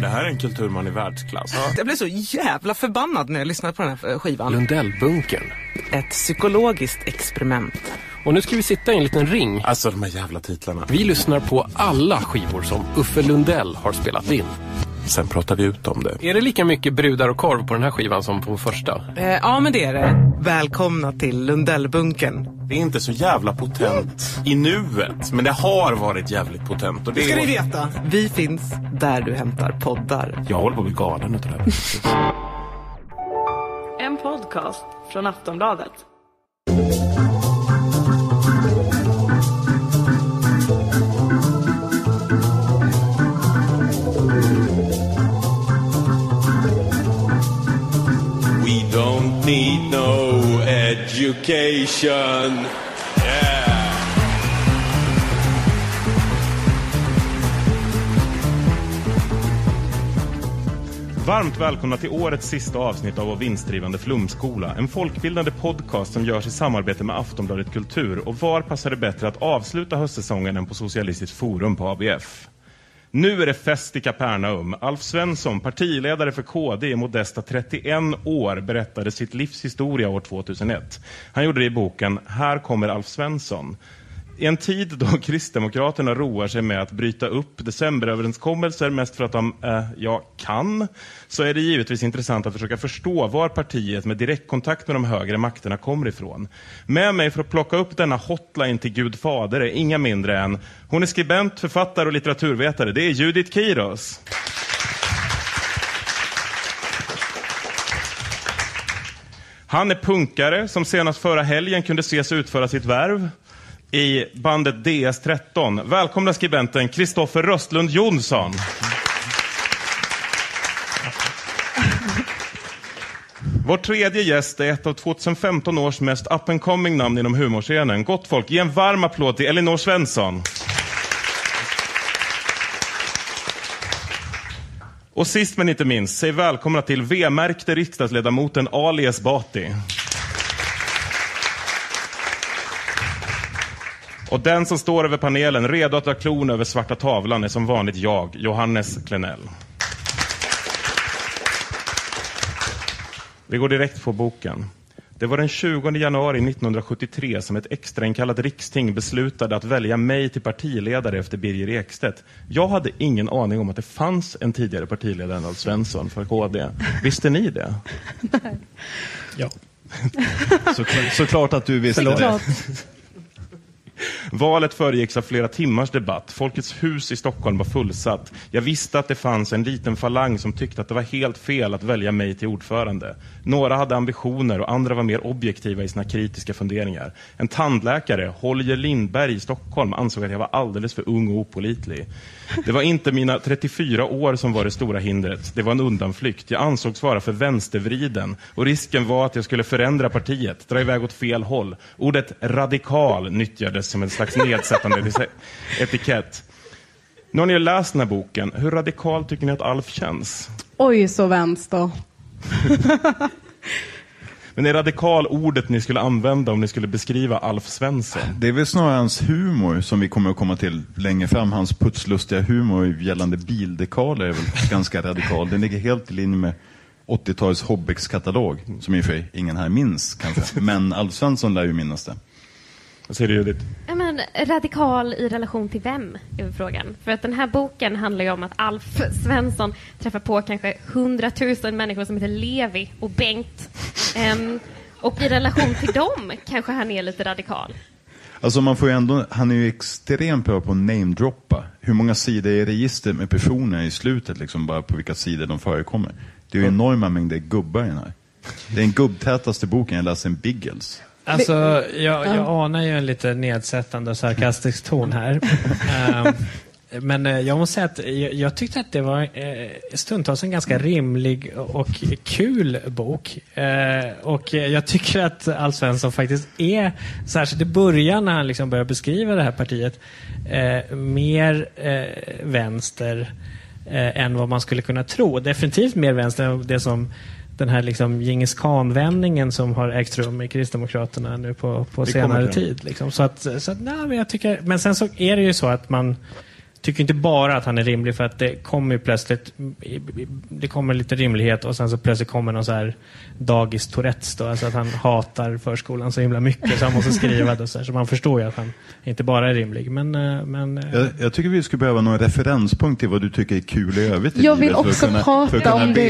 Det här är en kulturman i världsklass. Jag blev så jävla förbannad när jag lyssnade på den här eh, skivan. Lundellbunkern. Ett psykologiskt experiment. Och nu ska vi sitta i en liten ring. Alltså de här jävla titlarna. Vi lyssnar på alla skivor som Uffe Lundell har spelat in. Sen pratar vi ut om det. Är det lika mycket brudar och korv på den här skivan som på första? Eh, ja, men det är det. Välkomna till Lundellbunkern. Det är inte så jävla potent i nuet, men det har varit jävligt potent. Och det Det ska är... ni veta. Vi finns där du hämtar poddar. Jag håller på att bli galen utav det här. En podcast från Aftonbladet. Education. Yeah. Varmt välkomna till årets sista avsnitt av vår vinstdrivande Flumskola. En folkbildande podcast som görs i samarbete med Aftonbladet Kultur. Och var passar det bättre att avsluta höstsäsongen än på Socialistiskt Forum på ABF? Nu är det fest i Kapernaum. Alf Svensson, partiledare för KD i modesta 31 år, berättade sitt livs historia år 2001. Han gjorde det i boken Här kommer Alf Svensson. I en tid då Kristdemokraterna roar sig med att bryta upp decemberöverenskommelser mest för att de, eh, ja, kan, så är det givetvis intressant att försöka förstå var partiet med direktkontakt med de högre makterna kommer ifrån. Med mig för att plocka upp denna hotline till Gud fader är inga mindre än, hon är skribent, författare och litteraturvetare, det är Judith Kiros. Han är punkare som senast förra helgen kunde ses utföra sitt värv i bandet DS13. Välkomna skribenten Kristoffer Röstlund Jonsson. Vår tredje gäst är ett av 2015 års mest up and coming namn inom humorscenen. Gott folk, ge en varm applåd till Elinor Svensson. Och sist men inte minst, säg välkomna till V-märkte riksdagsledamoten Ali Esbati. Och den som står över panelen, redo att dra klon över svarta tavlan, är som vanligt jag, Johannes Klenell. Vi går direkt på boken. Det var den 20 januari 1973 som ett extrainkallat riksting beslutade att välja mig till partiledare efter Birger Ekstedt. Jag hade ingen aning om att det fanns en tidigare partiledare än Alf Svensson för KD. Visste ni det? Ja. Såklart, såklart att du visste det. Valet föregicks av flera timmars debatt. Folkets hus i Stockholm var fullsatt. Jag visste att det fanns en liten falang som tyckte att det var helt fel att välja mig till ordförande. Några hade ambitioner och andra var mer objektiva i sina kritiska funderingar. En tandläkare, Holger Lindberg i Stockholm, ansåg att jag var alldeles för ung och opålitlig. Det var inte mina 34 år som var det stora hindret. Det var en undanflykt. Jag ansågs vara för vänstervriden och risken var att jag skulle förändra partiet, dra iväg åt fel håll. Ordet radikal nyttjades som en slags nedsättande etikett. Nu har ni läst den här boken. Hur radikal tycker ni att Alf känns? Oj, så vänster. Men är radikal ordet ni skulle använda om ni skulle beskriva Alf Svensson? Det är väl snarare hans humor som vi kommer att komma till längre fram. Hans putslustiga humor gällande bildekaler är väl ganska radikal. Den ligger helt i linje med 80-talets Hobbex-katalog, som i och för sig ingen här minns kanske. Men Alf Svensson lär ju minnas det. Vad säger du Judith? Ja, men, radikal i relation till vem? är frågan. För att den här boken handlar ju om att Alf Svensson träffar på kanske hundratusen människor som heter Levi och Bengt. Ehm, och i relation till dem kanske han är lite radikal. Alltså man får ju ändå, han är ju extremt bra på att namedroppa. Hur många sidor är registret med personer i slutet, liksom bara på vilka sidor de förekommer. Det är ju enorma mängder gubbar i den här. Det är den gubbtätaste boken jag läst sen Biggles. Alltså, jag, jag anar ju en lite nedsättande och sarkastisk ton här. Ehm, men eh, jag måste säga att jag, jag tyckte att det var eh, stundtals en ganska rimlig och kul bok. Eh, och jag tycker att Alf Svensson faktiskt är, särskilt i början när han liksom börjar beskriva det här partiet, eh, mer eh, vänster eh, än vad man skulle kunna tro. Definitivt mer vänster än det som den här liksom Djingis khan-vändningen som har ägt rum i Kristdemokraterna nu på, på senare tid. Liksom. Så att, så att, nej, men, jag tycker, men sen så är det ju så att man tycker inte bara att han är rimlig för att det kommer ju plötsligt det kommer lite rimlighet och sen så plötsligt kommer någon så här dagis Tourettes då, alltså att han hatar förskolan så himla mycket så han måste skriva det så, här, så man förstår ju att han inte bara är rimlig. Men, eh, men, eh, jag, jag tycker vi skulle behöva någon referenspunkt till vad du tycker är kul i övrigt i Jag vill också kunna- prata om det.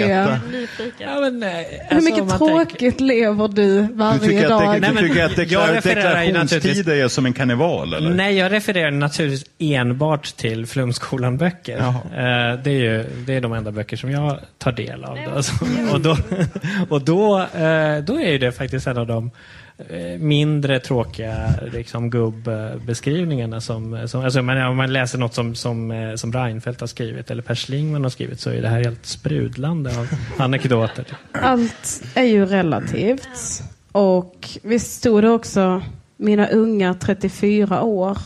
ja, men, eh, Hur alltså, mycket om man tråkigt tänker- lever du varje Du tycker att, dag? det, Nej, du tycker att jag deklar, deklarationstider är som en karneval eller? Nej, jag refererar naturligtvis enbart till Flumskolan-böcker. Eh, det, är ju, det är de enda böcker som jag tar del av. Då. Alltså, och då, och då, eh, då är det faktiskt en av de eh, mindre tråkiga liksom, gubbeskrivningarna. Som, som, alltså, man, om man läser något som, som, eh, som Reinfeldt har skrivit eller Per Schlingmann har skrivit så är det här helt sprudlande av anekdoter. Allt är ju relativt. Och visst stod det också mina unga 34 år.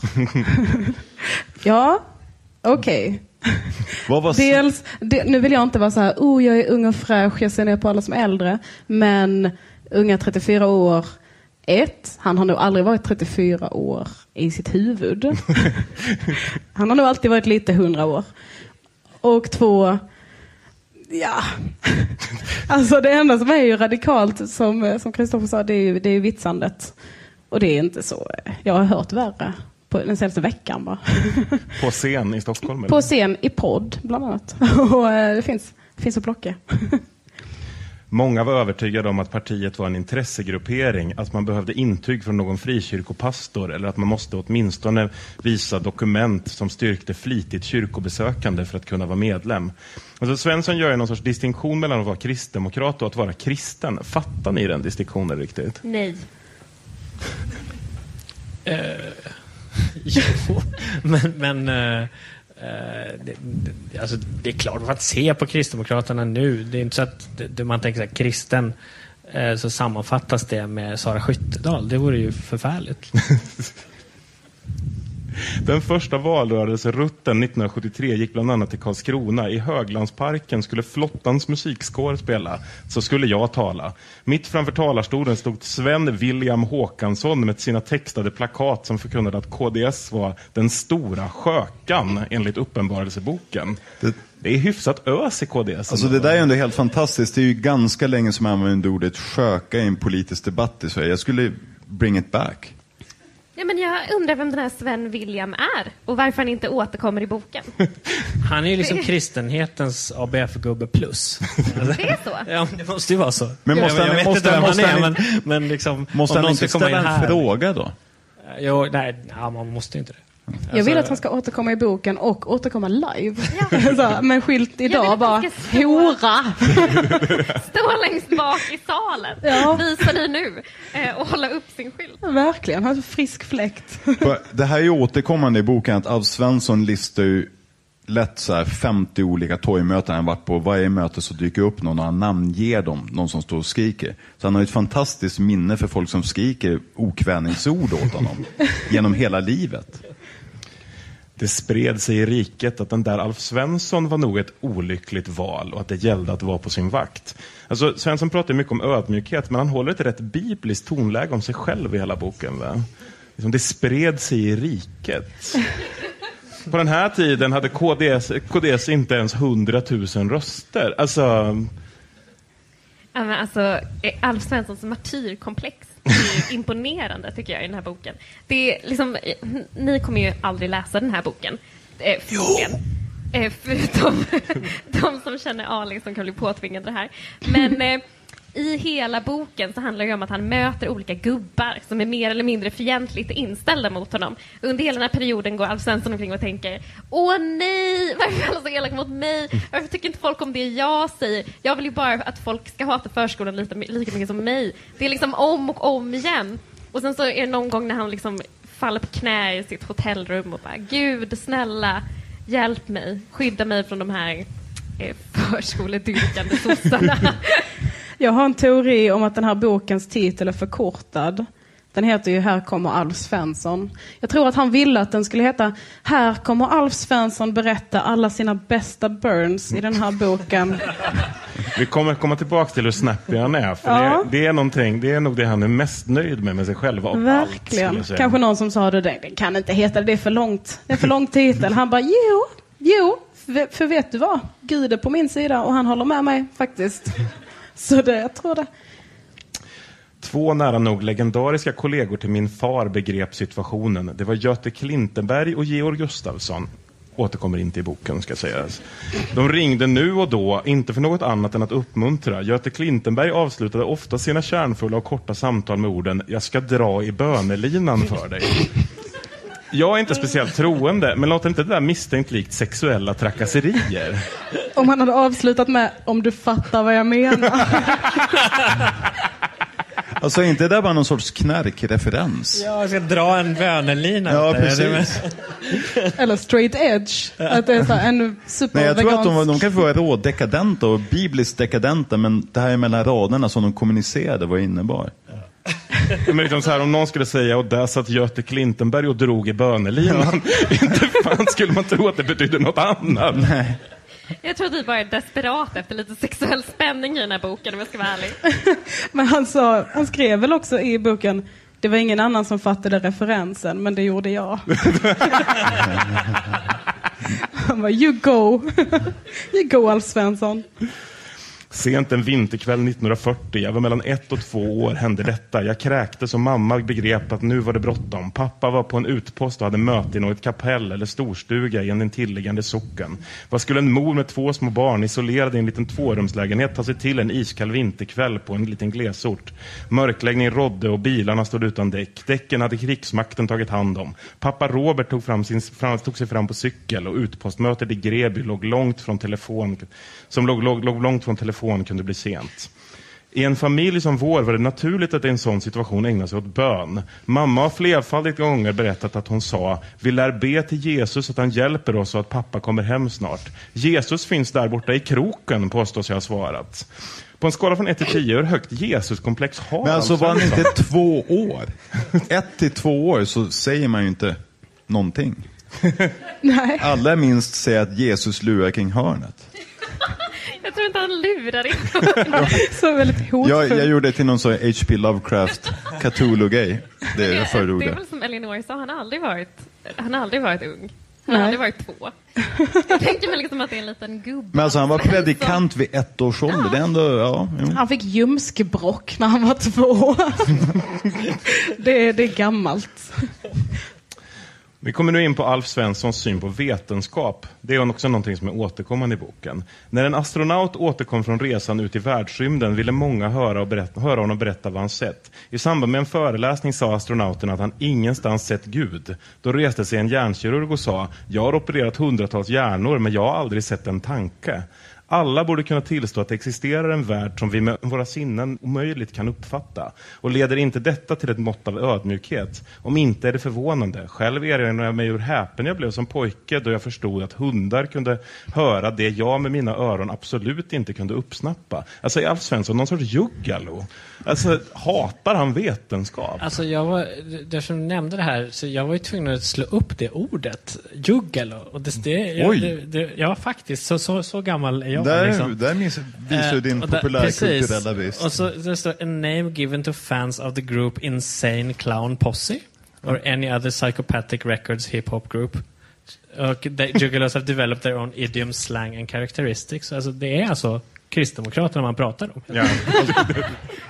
ja, okej. Var Dels, det, nu vill jag inte vara så här, oh jag är ung och fräsch, jag ser ner på alla som är äldre. Men unga 34 år, ett, han har nog aldrig varit 34 år i sitt huvud. han har nog alltid varit lite 100 år. Och två, ja. alltså det enda som är ju radikalt, som som Kristoffer sa, det är ju det är vitsandet. Och det är inte så, jag har hört värre på den senaste veckan bara. På scen i Stockholm? eller? På scen i podd bland annat. Och eh, det finns, det finns att plocka. Många var övertygade om att partiet var en intressegruppering, att man behövde intyg från någon frikyrkopastor eller att man måste åtminstone visa dokument som styrkte flitigt kyrkobesökande för att kunna vara medlem. Alltså Svensson gör ju någon sorts distinktion mellan att vara kristdemokrat och att vara kristen. Fattar ni den distinktionen riktigt? Nej. Jo, men, men eh, eh, det, det, alltså, det är klart, att se på Kristdemokraterna nu, det är inte så att det, man tänker så här, kristen, eh, så sammanfattas det med Sara Skyttedal. Det vore ju förfärligt. Den första valrörelserutten 1973 gick bland annat till Karlskrona. I Höglandsparken skulle flottans musikkår spela. Så skulle jag tala. Mitt framför talarstolen stod Sven William Håkansson med sina textade plakat som förkunnade att KDS var den stora skökan enligt Uppenbarelseboken. Det- Det är hyfsat ös i KDS. Alltså det där är ändå helt fantastiskt. Det är ju ganska länge som man använder ordet sköka i en politisk debatt i Sverige. Jag skulle bring it back. Ja, men jag undrar vem den här Sven William är och varför han inte återkommer i boken. Han är ju liksom kristenhetens ABF-gubbe plus. Det är så? Ja, det måste ju vara så. Men måste jag, han- jag vet måste inte vem han- måste är, han- men, men liksom... Måste han någon inte ställa in en här- fråga då? Jo, nej, ja, man måste inte det. Jag vill Alltså- att han ska återkomma i boken och återkomma live. så, med en skylt idag bara, stå- hora! Stå längst bak i salen, Ja. visa dig nu eh, och hålla upp sin skylt. Verkligen, han har en frisk fläkt. Det här är ju återkommande i boken att Alf Svensson listar ju lätt så här 50 olika torgmöten han varit på. Varje möte så dyker upp någon och han namnger dem, någon som står och skriker. Så han har ett fantastiskt minne för folk som skriker okvädningsord åt honom genom hela livet. Det spred sig i riket att den där Alf Svensson var nog ett olyckligt val och att det gällde att vara på sin vakt. Alltså, Svensson pratar mycket om ödmjukhet, men han håller ett rätt bibliskt tonläge om sig själv i hela boken. Va? Liksom, det spred sig i riket. På den här tiden hade KDS, KDS inte ens 100 000 röster. Alltså, Ja, men alltså, Alf Svenssons martyrkomplex är imponerande tycker jag i den här boken. Det är liksom, ni kommer ju aldrig läsa den här boken. Eh, förmodligen. Eh, förutom de som känner aning som kan bli påtvingade det här. Men eh, i hela boken så handlar det om att han möter olika gubbar som är mer eller mindre fientligt inställda mot honom. Under hela den här perioden går Alf Svensson omkring och tänker Åh nej, varför är alla så elaka mot mig? Varför tycker inte folk om det jag säger? Jag vill ju bara att folk ska hata förskolan lika, lika mycket som mig. Det är liksom om och om igen. Och sen så är det någon gång när han liksom faller på knä i sitt hotellrum och bara Gud snälla hjälp mig, skydda mig från de här eh, förskoledyrkande sossarna. Jag har en teori om att den här bokens titel är förkortad. Den heter ju Här kommer Alf Svensson. Jag tror att han ville att den skulle heta Här kommer Alf Svensson berätta alla sina bästa burns i den här boken. Vi kommer komma tillbaka till hur snappy han är. För Ja. det, det, är någonting, det är nog det han är mest nöjd med med sig själv av allt. Verkligen. säga. Kanske någon som sa det, det det kan inte heta det, det är för långt. Det är för lång titel. Han bara, jo, jo, för, för vet du vad? Gud är på min sida och han håller med mig faktiskt. Så det, jag tror det. Två nära nog legendariska kollegor till min far begrep situationen. Det var Göte Klintenberg och Georg Gustafsson. Återkommer inte i boken ska sägas. De ringde nu och då, inte för något annat än att uppmuntra. Göte Klintenberg avslutade ofta sina kärnfulla och korta samtal med orden Jag ska dra i bönelinan för dig. Jag är inte speciellt troende, men låter inte det där misstänkt likt sexuella trakasserier? Om han hade avslutat med, om du fattar vad jag menar. Alltså inte det där bara någon sorts knarkreferens? Ja, jag ska dra en bönelina. Ja, precis. Eller straight edge. Att det är så ännu super Nej, jag tror att de, de kan få vara rådekadenta och bibliskt dekadenta, men det här är mellan raderna som de kommunicerade vad innebar. Men liksom så här, om någon skulle säga och där satt Göte Klintenberg och drog i bönelinan. inte fan skulle man tro att det betydde något annat. Nej. Jag tror att vi bara är desperat efter lite sexuell spänning i den här boken om jag ska vara ärlig. Men han, sa, han skrev väl också i boken, det var ingen annan som fattade referensen, men det gjorde jag. han bara, you go. you go Alf Svensson. Sent en vinterkväll 1940, jag var mellan ett och två år, hände detta. Jag kräktes och mamma begrep att nu var det bråttom. Pappa var på en utpost och hade möte i något kapell eller storstuga i en intilliggande socken. Vad skulle en mor med två små barn isolerad i en liten tvårumslägenhet ta sig till en iskall vinterkväll på en liten glesort? Mörkläggning rådde och bilarna stod utan däck. Däcken hade krigsmakten tagit hand om. Pappa Robert tog, fram sin, fram, tog sig fram på cykel och utpostmötet i Greby låg långt från telefon, som låg, låg, låg långt från telefon kunde bli sent. I en familj som vår var det naturligt att i en sån situation ägna sig åt bön. Mamma har flerfaldigt gånger berättat att hon sa Vi lär be till Jesus att han hjälper oss och att pappa kommer hem snart. Jesus finns där borta i kroken, påstås jag ha svarat. På en skala från 1 till 10, hur högt Jesuskomplex har Men alltså Alf var han inte två år? Ett till två år så säger man ju inte någonting. Nej. Alla minst säger att Jesus lurar kring hörnet. Jag tror inte han lurar in. Så väldigt hotfull. Jag, jag gjorde det till någon sån H.P. Lovecraft Cthulhu-grej. Det är det Det är väl som Elinor sa, han har aldrig varit, han har aldrig varit ung. Han Nej. har aldrig varit två. Jag tänker mig liksom att det är en liten gubbe. Men alltså han var predikant vid ett års ålder. Det är ändå, ja. Jo. Han fick ljumskbråck när han var två. det, det är gammalt. Vi kommer nu in på Alf Svenssons syn på vetenskap. Det är också någonting som är återkommande i boken. När en astronaut återkom från resan ut i världsrymden ville många höra, och berätta, höra honom berätta vad han sett. I samband med en föreläsning sa astronauten att han ingenstans sett Gud. Då reste sig en hjärnkirurg och sa, jag har opererat hundratals hjärnor men jag har aldrig sett en tanke. Alla borde kunna tillstå att det existerar en värld som vi med våra sinnen omöjligt kan uppfatta. Och leder inte detta till ett mått av ödmjukhet? Om inte är det förvånande. Själv erinrar jag mig hur häpen jag blev som pojke då jag förstod att hundar kunde höra det jag med mina öron absolut inte kunde uppsnappa. Alltså är Alf Svensson någon sorts juggalo? Alltså hatar han vetenskap? Alltså jag var, eftersom du nämnde det här, så jag var ju tvungen att slå upp det ordet, juggalo. Och det, det, jag, Oj. det, det, ja, faktiskt, så, så, så gammal är jag. Där, liksom. där visar du Eh, din där- populärkulturella brist. Och så det står a name given to fans of the group Insane Clown Posse or any other psychopathic records hip hop group. Och they, Juggalos have developed their own idiom, slang and characteristics. Alltså det är alltså Kristdemokraterna man pratar om. Ja.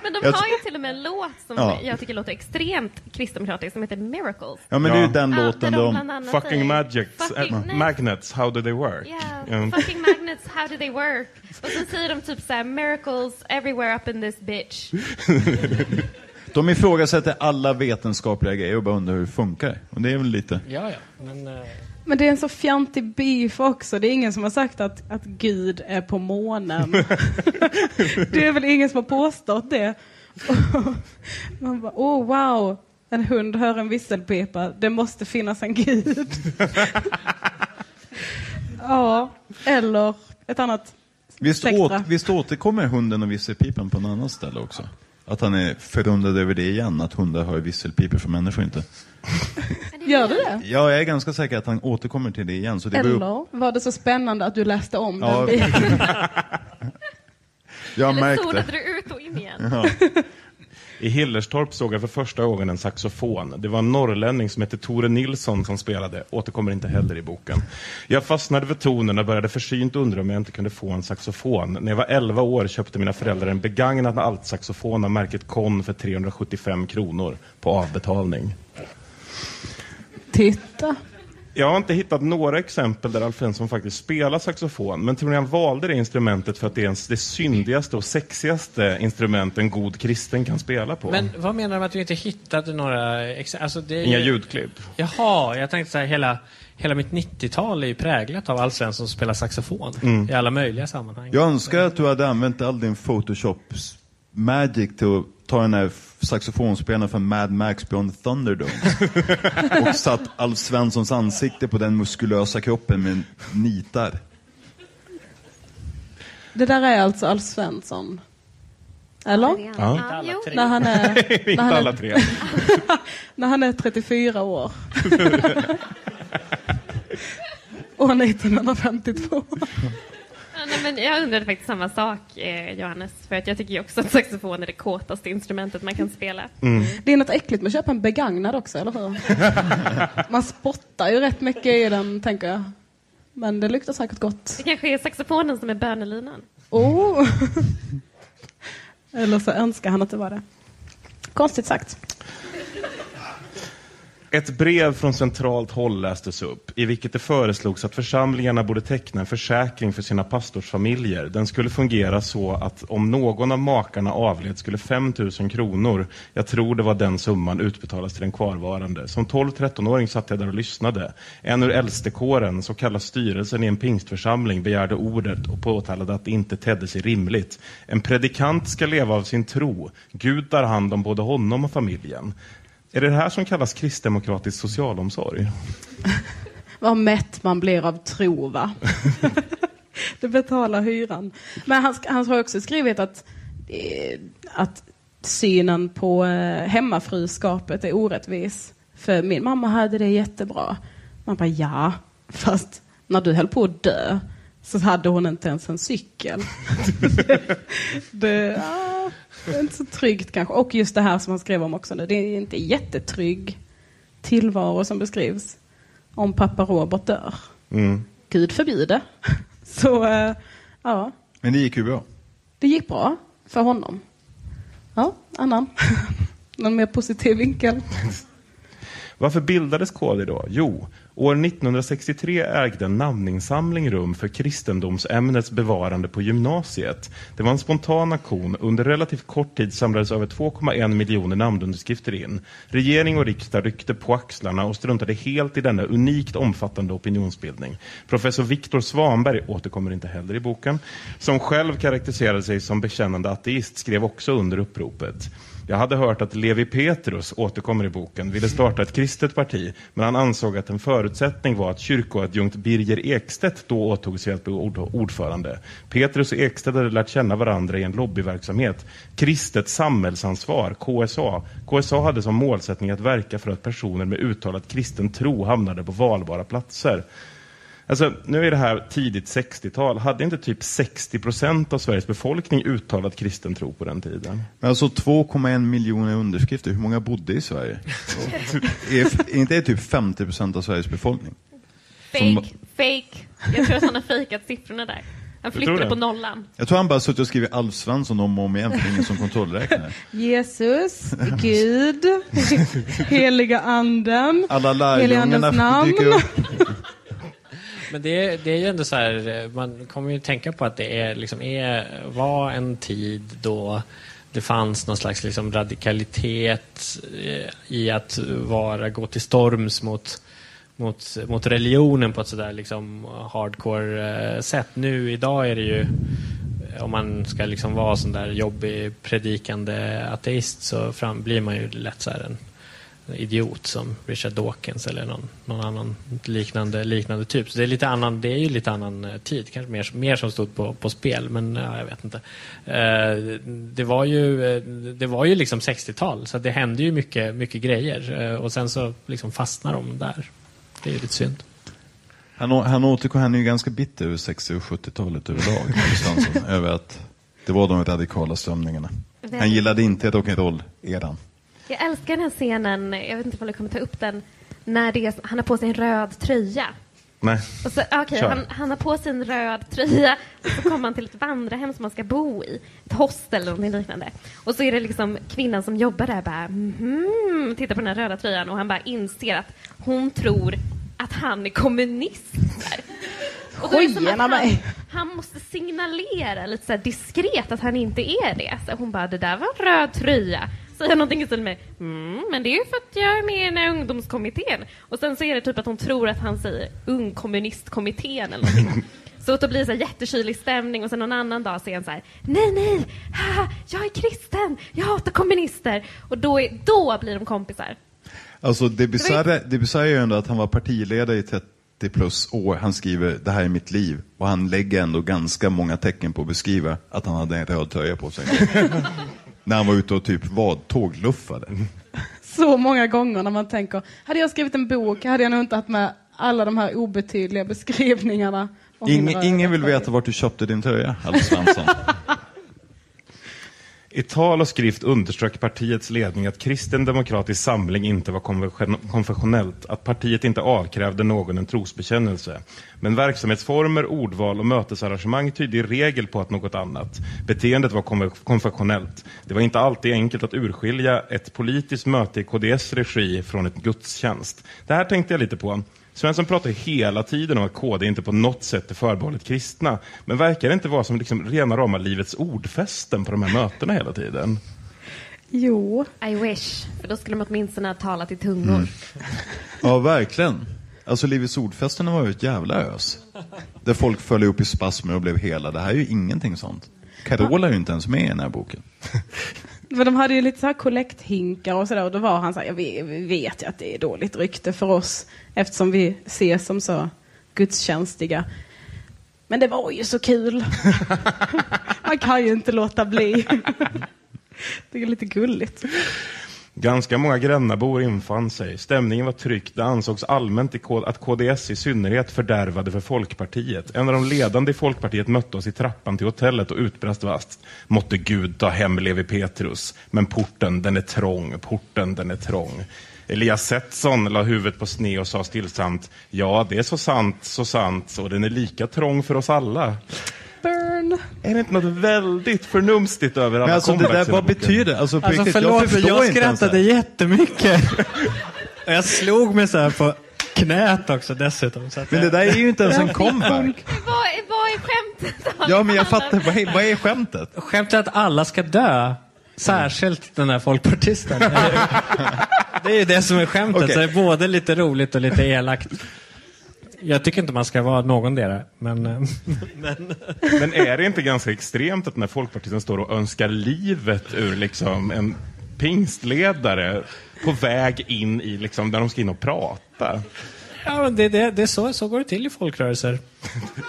Men de Jag har ju till och med en låt som Ja. jag tycker låter extremt kristdemokratisk som heter Miracles. Ja, men det är ju den låten de Fucking magics, fucking- nej. magnets, how do they work? Yeah, Ja. fucking magnets, how do they work? Och så säger de typ såhär, miracles everywhere up in this bitch. De ifrågasätter alla vetenskapliga grejer och bara undrar hur det funkar. Och det är väl lite... Ja, ja. Men, eh, Men det är en så fjantig beef också. Det är ingen som har sagt att, att Gud är på månen. det är väl ingen som har påstått det. Man bara, oh wow, en hund hör en visselpipa. Det måste finnas en Gud. ja, eller ett annat Visst, åt, visst återkommer hunden och visselpipan på en annan ställe också? Att han är förundrad över det igen, att hundar hör visselpipor för människor inte. Gör du det? Ja, jag är ganska säker att han återkommer till det igen. Så det Eller var det så spännande att du läste om Ja. den biten? Jag Eller märkte. zonade du ut och in igen? Ja. I Hillerstorp såg jag för första gången en saxofon. Det var en norrlänning som hette Tore Nilsson som spelade. Återkommer inte heller i boken. Jag fastnade för tonen och började försynt undra om jag inte kunde få en saxofon. När jag var 11 år köpte mina föräldrar en begagnad altsaxofon av märket Con för 375 kronor på avbetalning. Titta. Jag har inte hittat några exempel där Alf Svensson faktiskt spelar saxofon, men tror ni han valde det instrumentet för att det är ens det syndigaste och sexigaste instrument en god kristen kan spela på? Men vad menar du med att du inte hittade några ex- alltså det är Inga ju- ljudklipp. Jaha, jag tänkte så här, hela, hela mitt 90-tal är ju präglat av Alf Svensson som spelar saxofon Mm. i alla möjliga sammanhang. Jag önskar att du hade använt all din Photoshops magic till att ta den här saxofonspelaren från Mad Max Beyond Thunderdome och satt Alf Svenssons ansikte på den muskulösa kroppen med nitar. Det där är alltså Alf Svensson. Eller? Ja. Ja. När han är, när han är, när han är 34 år. År 1952. Ja, nej, men jag undrade faktiskt samma sak, eh, Johannes. För att jag tycker ju också att saxofon är det kåtaste instrumentet man kan spela. Det är något äckligt med att köpa en begagnad också, eller hur? Man spottar ju rätt mycket i den, tänker jag. Men det luktar säkert gott. Det kanske är saxofonen som är bönelinan. Oh. Eller så önskar han att det var det. Konstigt sagt. Ett brev från centralt håll lästes upp, i vilket det föreslogs att församlingarna borde teckna en försäkring för sina pastorsfamiljer. Den skulle fungera så att om någon av makarna avled skulle 5 000 kronor, jag tror det var den summan, utbetalas till den kvarvarande. Som 12-13-åring satt jag där och lyssnade. En ur äldstekåren, så kallad styrelsen i en pingstförsamling, begärde ordet och påtalade att det inte tedde sig rimligt. En predikant ska leva av sin tro. Gud tar hand om både honom och familjen. Är det det här som kallas kristdemokratisk socialomsorg? Vad mätt man blir av tro, va? det betalar hyran. Men han, han har också skrivit att, eh, att synen på eh, hemmafruskapet är orättvis. För min mamma hade det jättebra. Man bara, ja, fast när du höll på att dö så hade hon inte ens en cykel. det, ja, det är inte så tryggt kanske. Och just det här som han skrev om också nu, det är inte jättetrygg tillvaro som beskrivs om pappa Robert dör. Mm. Gud förbjude. Så, eh, ja, Men det gick ju bra. det gick bra för honom. Ja, annan. Någon mer positiv vinkel? Varför bildades KD då? Jo, år 1963 ägde en namninsamling rum för kristendomsämnets bevarande på gymnasiet. Det var en spontan aktion. Under relativt kort tid samlades över 2,1 miljoner namnunderskrifter in. Regering och riksdag ryckte på axlarna och struntade helt i denna unikt omfattande opinionsbildning. Professor Viktor Svanberg återkommer inte heller i boken, som själv karaktäriserade sig som bekännande ateist, skrev också under uppropet. Jag hade hört att Levi Petrus, återkommer i boken, ville starta ett kristet parti, men han ansåg att en förutsättning var att kyrkoadjunkt Birger Ekstedt då åtog sig att bli ordförande. Petrus och Ekstedt hade lärt känna varandra i en lobbyverksamhet. Kristet samhällsansvar, KSA. KSA hade som målsättning att verka för att personer med uttalat kristen tro hamnade på valbara platser. Alltså, nu är det här tidigt 60-tal. Hade inte typ 60 procent av Sveriges befolkning uttalat kristen tro på den tiden? Men alltså 2,1 miljoner underskrifter, hur många bodde i Sverige? är, är inte det typ 50 procent av Sveriges befolkning? Som- Fake, fake. Jag tror att han har fejkat siffrorna där. Han flyttade på nollan. Jag tror han bara suttit och skrivit Alf Svensson om och om igen, för ingen som kontrollräknar. Jesus, Gud, heliga anden, Alla lärjungarna namn. dyker upp. Men det, är- det är ju ändå så här, man kommer ju tänka på att det är, liksom, är, var en tid då det fanns någon slags liksom radikalitet eh, i att vara, gå till storms mot, mot, mot religionen på ett sådär liksom hardcore eh, sätt. Nu idag är det ju, om man ska liksom vara sån där jobbig predikande ateist så fram, blir man ju lätt så här en idiot som Richard Dawkins eller någon, någon annan liknande, liknande typ. Så det är, lite annan, det är ju lite annan eh, tid, kanske mer, mer som stod på, på spel, men ja, jag vet inte. Eh, det var ju, eh, det var ju liksom 60-tal, så det hände ju mycket, mycket grejer eh, och sen så liksom fastnar de där. Det är ju lite synd. Han, han återkom, han är ju ganska bitter över 60 och 70-talet överlag, över att Det var de radikala strömningarna. Han gillade inte rock'n'roll-eran. Jag älskar den här scenen, jag vet inte om du kommer ta upp den, när det är, han har på sig en röd tröja. Nej. Och så, Kör. han, han har på sig en röd tröja och så kommer han till ett vandrarhem som man ska bo i. Ett hostel eller någonting liknande. Och så är det liksom kvinnan som jobbar där bara mhm, tittar på den här röda tröjan och han bara inser att hon tror att han är kommunist. Där. Och då är det som att han, mig. han måste signalera lite så här diskret att han inte är det. Så hon bara, det där var en röd tröja. Säger någonting i stil med, mm, men det är ju för att jag är med i den här ungdomskommittén. Och sen så är det typ att hon tror att han säger ungkommunistkommittén eller någonting. Så då blir det så här jättekylig stämning och sen någon annan dag säger han så här, nej, nej, haha, jag är kristen, jag hatar kommunister. Och då, är, då blir de kompisar. Alltså det bisarra det bisarra är ju ändå att han var partiledare i 30 plus år. Han skriver det här är mitt liv och han lägger ändå ganska många tecken på att beskriva att han hade en röd tröja på sig. När han var ute och typ vad, tågluffade. Så många gånger när man tänker, hade jag skrivit en bok hade jag nog inte haft med alla de här obetydliga beskrivningarna. min Ingen, vill veta vart du köpte din tröja, Alf Svensson. I tal och skrift underströk partiets ledning att kristen demokratisk samling inte var konfessionellt, att partiet inte avkrävde någon en trosbekännelse. Men verksamhetsformer, ordval och mötesarrangemang tydde i regel på att något annat. Beteendet var konfessionellt. Det var inte alltid enkelt att urskilja ett politiskt möte i KDS regi från ett gudstjänst. Det här tänkte jag lite på. Svensson pratar hela tiden om att KD inte på något sätt är förbehållet kristna. Men verkar det inte vara som liksom rena rama livets ordfästen på de här mötena hela tiden? Jo. I wish, för då skulle de åtminstone ha talat i tungor. Mm. Ja, verkligen. Alltså Livets ordfesten var ju ett jävla ös. Där folk föll upp i spasmer och blev hela. Det här är ju ingenting sånt. Carola är ju inte ens med i den här boken. För de hade ju lite så här kollekthinkar och sådär och då var han så här, vi vet ju att det är dåligt rykte för oss eftersom vi ses som så gudstjänstiga. Men det var ju så kul. Man kan ju inte låta bli. Det är lite gulligt. Ganska många Grännabor infann sig. Stämningen var tryckt. Det ansågs allmänt att KDS i synnerhet fördärvade för Folkpartiet. En av de ledande i Folkpartiet mötte oss i trappan till hotellet och utbrast vasst. Måtte Gud ta hem Levi Petrus. Men porten, den är trång. Porten, den är trång. Elias Setson la huvudet på sne och sa stillsamt. Ja, det är så sant, så sant. Och den är lika trång för oss alla. Burn. Är det inte något väldigt förnumstigt över alla Men alltså det där, vad betyder Alltså, Alltså riktigt, förlåt, men förstår jag det. skrattade jättemycket. Och jag slog mig så här på knät också dessutom. Så att Men det där är ju inte ens en comeback. Vad, är, vad är skämtet? Ja, men jag fattar. Vad är, vad är skämtet? Skämtet är att alla ska dö. Särskilt den här folkpartisten. Det är ju det som är skämtet. Okej. Så det är både lite roligt och lite elakt. Jag tycker inte man ska vara någon dera, men... eh, men Men är det inte ganska extremt att när folkpartisten står och önskar livet ur liksom en pingstledare på väg in i liksom där de ska in och prata? ja, men det, det, det är så, så går det till i folkrörelser.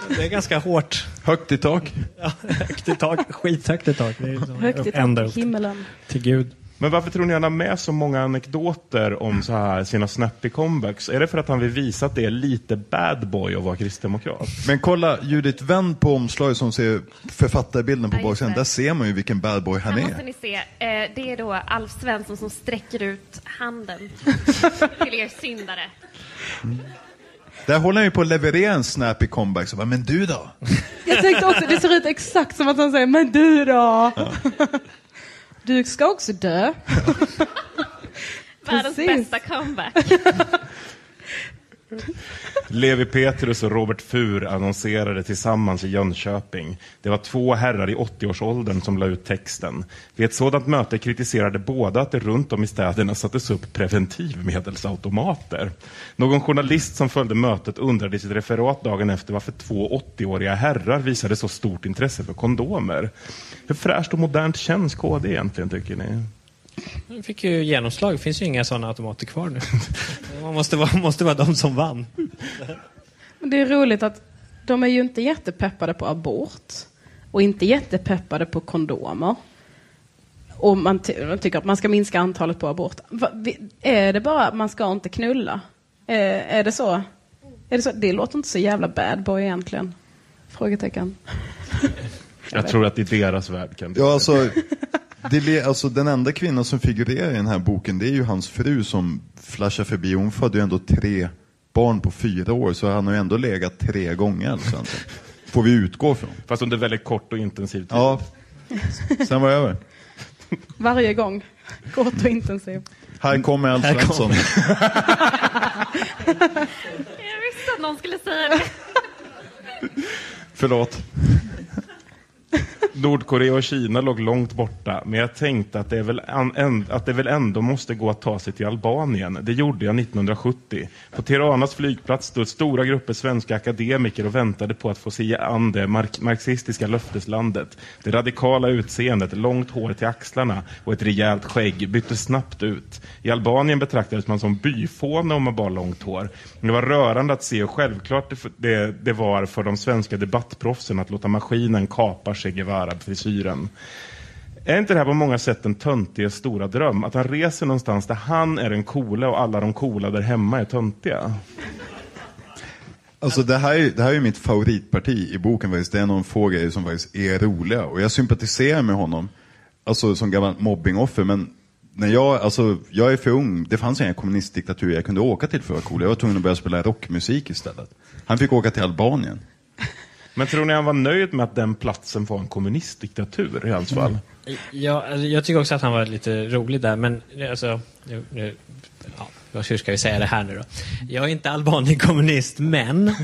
Det är ganska hårt. Högt i tak. Ja, högt i tak, skithögt i tak. Det är liksom Högt i tak, himmelen. till Gud. Men varför tror ni han har med så många anekdoter om så här sina snappy comebacks? Är det för att han vill visa att det är lite bad boy att vara kristdemokrat? Men kolla, Judith, vänd på omslaget som ser författarbilden på Ja, baksidan. Där ser man ju vilken bad boy han Här måste är. ni se. Eh, det är då Alf Svensson som sträcker ut handen till er syndare. Där håller han ju på att leverera en snappy comeback. Så bara, men du då? Jag tänkte också, det ser ut exakt som att han säger, men du då? Du ska också dö. Världens Precis. bästa comeback. Levi Petrus och Robert Fur annonserade tillsammans i Jönköping. Det var två herrar i 80-årsåldern som la ut texten. Vid ett sådant möte kritiserade båda att det runt om i städerna sattes upp preventivmedelsautomater. Någon journalist som följde mötet undrade i sitt referat dagen efter varför två 80-åriga herrar visade så stort intresse för kondomer. Hur fräscht och modernt känns KD egentligen, tycker ni? Det fick ju genomslag. Det finns ju inga sådana automater kvar nu. Man måste vara, måste vara de som vann. Men det är roligt att de är ju inte jättepeppade på abort och inte jättepeppade på kondomer. Och man, ty- man tycker att man ska minska antalet på abort. Va, är det bara att man ska inte knulla? Eh, är det så? Är det så? Det låter inte så jävla bad boy egentligen. Frågetecken. Jag tror att i deras värld kan det Ja, alltså, det, alltså, den enda kvinnan som figurerar i den här boken, det är ju hans fru som flashar förbi. Hon födde ju ändå tre barn på fyra år, så han har ju ändå legat tre gånger. Alltså. Får vi utgå från. Fast under väldigt kort och intensiv tid. Ja, sen var det över. Varje gång. Kort och intensiv. Här kommer Alf Svensson. Jag visste att någon skulle säga det. Förlåt. Nordkorea och Kina låg långt borta, men jag tänkte att det, är väl an, en, att det väl ändå måste gå att ta sig till Albanien. Det gjorde jag 1970. På Tiranas flygplats stod stora grupper svenska akademiker och väntade på att få se an det mark marxistiska löfteslandet. Det radikala utseendet, långt hår till axlarna och ett rejält skägg byttes snabbt ut. I Albanien betraktades man som byfåne om man bara långt hår. Det var rörande att se hur självklart det, det, det var för de svenska debattproffsen att låta maskinen kapa Che Guevara-frisyren. Är inte det här på många sätt den töntiges stora dröm? Att han reser någonstans där han är den coola och alla de coola där hemma är töntiga? Alltså det här, är, det här är mitt favoritparti i boken faktiskt. Det är någon få grejer som faktiskt är roliga. Och jag sympatiserar med honom, alltså som gammalt mobbingoffer. Men när jag, alltså, jag är för ung, det fanns inga kommunistdiktaturer jag kunde åka till för att vara cool. Jag var tvungen att börja spela rockmusik istället. Han fick åka till Albanien. Men tror ni han var nöjd med att den platsen var en kommunistdiktatur i hans fall? Ja, alltså, jag tycker också att han var lite rolig där, men alltså, nu, nu, ja, hur ska vi säga det här nu då? Jag är inte Albanien-kommunist, men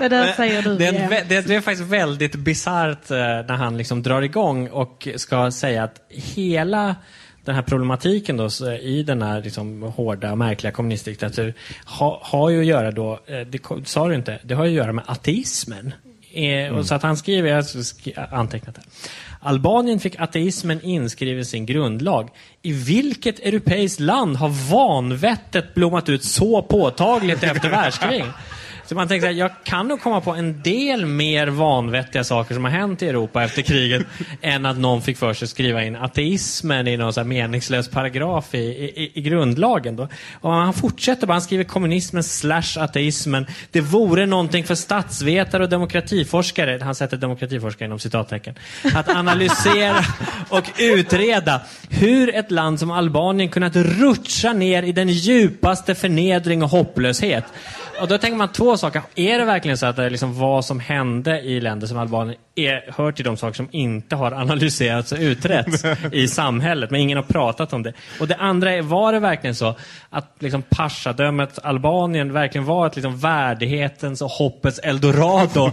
Det där säger du det, är, en det, det är faktiskt väldigt bisarrt eh, när han liksom drar igång och ska säga att hela den här problematiken då, i den här liksom hårda, märkliga kommunistdiktatur ha, har ju att göra då, eh, det sa du inte, det har ju att göra med ateismen. Eh, och så att han skriver, jag har antecknat här. Albanien fick ateismen inskriven i sin grundlag. I vilket europeiskt land har vanvettet blommat ut så påtagligt efter världskrig? Så man tänker så här, jag kan nog komma på en del mer vanvettiga saker som har hänt i Europa efter kriget än att någon fick för sig att skriva in ateismen i någon så meningslös paragraf i, i, i grundlagen. Då. Och han fortsätter bara, han skriver kommunismen slash ateismen. Det vore någonting för statsvetare och demokratiforskare, han sätter demokratiforskare inom citattecken, att analysera och utreda hur ett land som Albanien kunnat rutscha ner i den djupaste förnedring och hopplöshet. Och då tänker man två sak. Är det verkligen så att det är liksom vad som hände i länder som Albanien är, hör till de saker som inte har analyserats och utretts i samhället, men ingen har pratat om det. Och det andra är, var det verkligen så att liksom Paschadömet Albanien verkligen var ett liksom värdighetens och hoppets eldorado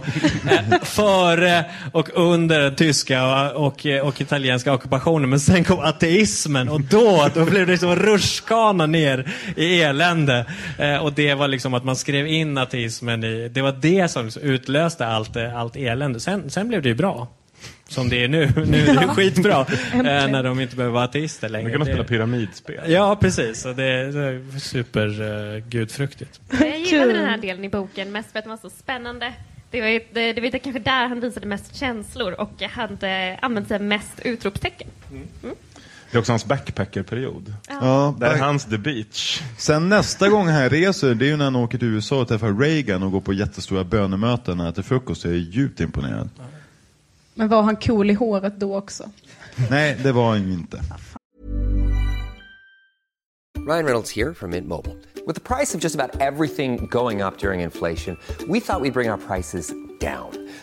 eh, före och under den tyska och, och, och italienska ockupationen. Men sen kom ateismen och då, då blev det liksom rutschkana ner i elände. Eh, och det var liksom att man skrev in ateismen i, det var det som liksom utlöste allt, allt elände. Sen, sen blev det ju bra. Som det är nu. Nu är det skitbra. eh, när de inte behöver vara ateister längre. Nu kan de spela pyramidspel. Ja, precis. Så det är, det är super uh, gudfruktigt. Jag gillade den här delen i boken mest för att den var så spännande. Det var, ju- det, det var kanske där han visade mest känslor och hade använt sig mest utropstecken. Det är också hans backpackerperiod. Ja, Det är hans The Beach. Sen nästa gång han reser, det är ju när han åker till USA och träffar Reagan och går på jättestora bönemöten och äter frukost. Jag är djupt imponerad. Men var han cool i håret då också? Nej, det var han ju inte. Ryan Reynolds here from Mint Mobile. With the price of just about everything going up during inflation, we thought we'd bring our prices down.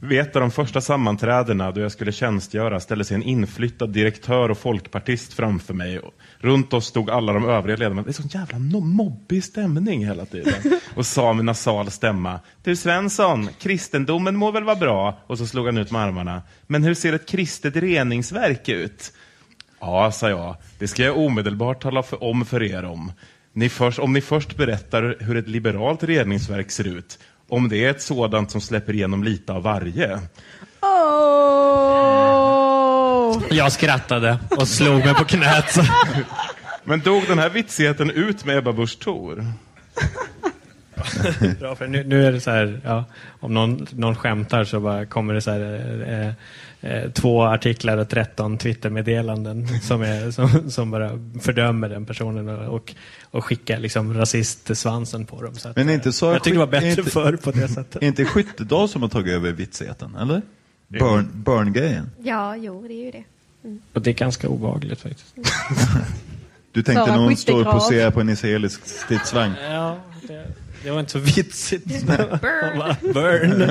Vid ett av de första sammanträdena då jag skulle tjänstgöra ställde sig en inflyttad direktör och folkpartist framför mig. Och Runt oss stod alla de övriga ledamöterna. Det är sån jävla mobbig stämning hela tiden. Och sa med nasal stämma. Du Svensson, kristendomen må väl vara bra? Och så slog han ut med armarna. Men hur ser ett kristet reningsverk ut? Ja, sa jag. Det ska jag omedelbart tala för, om för er om. Ni först, om ni först berättar hur ett liberalt reningsverk ser ut. Om det är ett sådant som släpper igenom lite av varje. Oh! Jag skrattade och slog mig på knät. Men dog den här vitsigheten ut med Ebba Busch Thor? Bra, för nu, nu är det så här, ja, om någon, någon skämtar så bara kommer det så här, eh, eh, två artiklar och 13 Twittermeddelanden som, är, som, som bara fördömer den personen och, och, och skickar liksom rasistsvansen på dem. Så att, Men inte så jag tycker det var bättre inte- förr på det sättet. Är inte Skyttedal som har tagit över vitsigheten, eller? Burn, burn-grejen. Ja, jo, det är ju det. Mm. Och det är ganska obehagligt faktiskt. Du tänkte Sara när hon står och poserar på en israelisk stridsvagn. Ja, det, det var inte så vitsigt. Burn. Burn.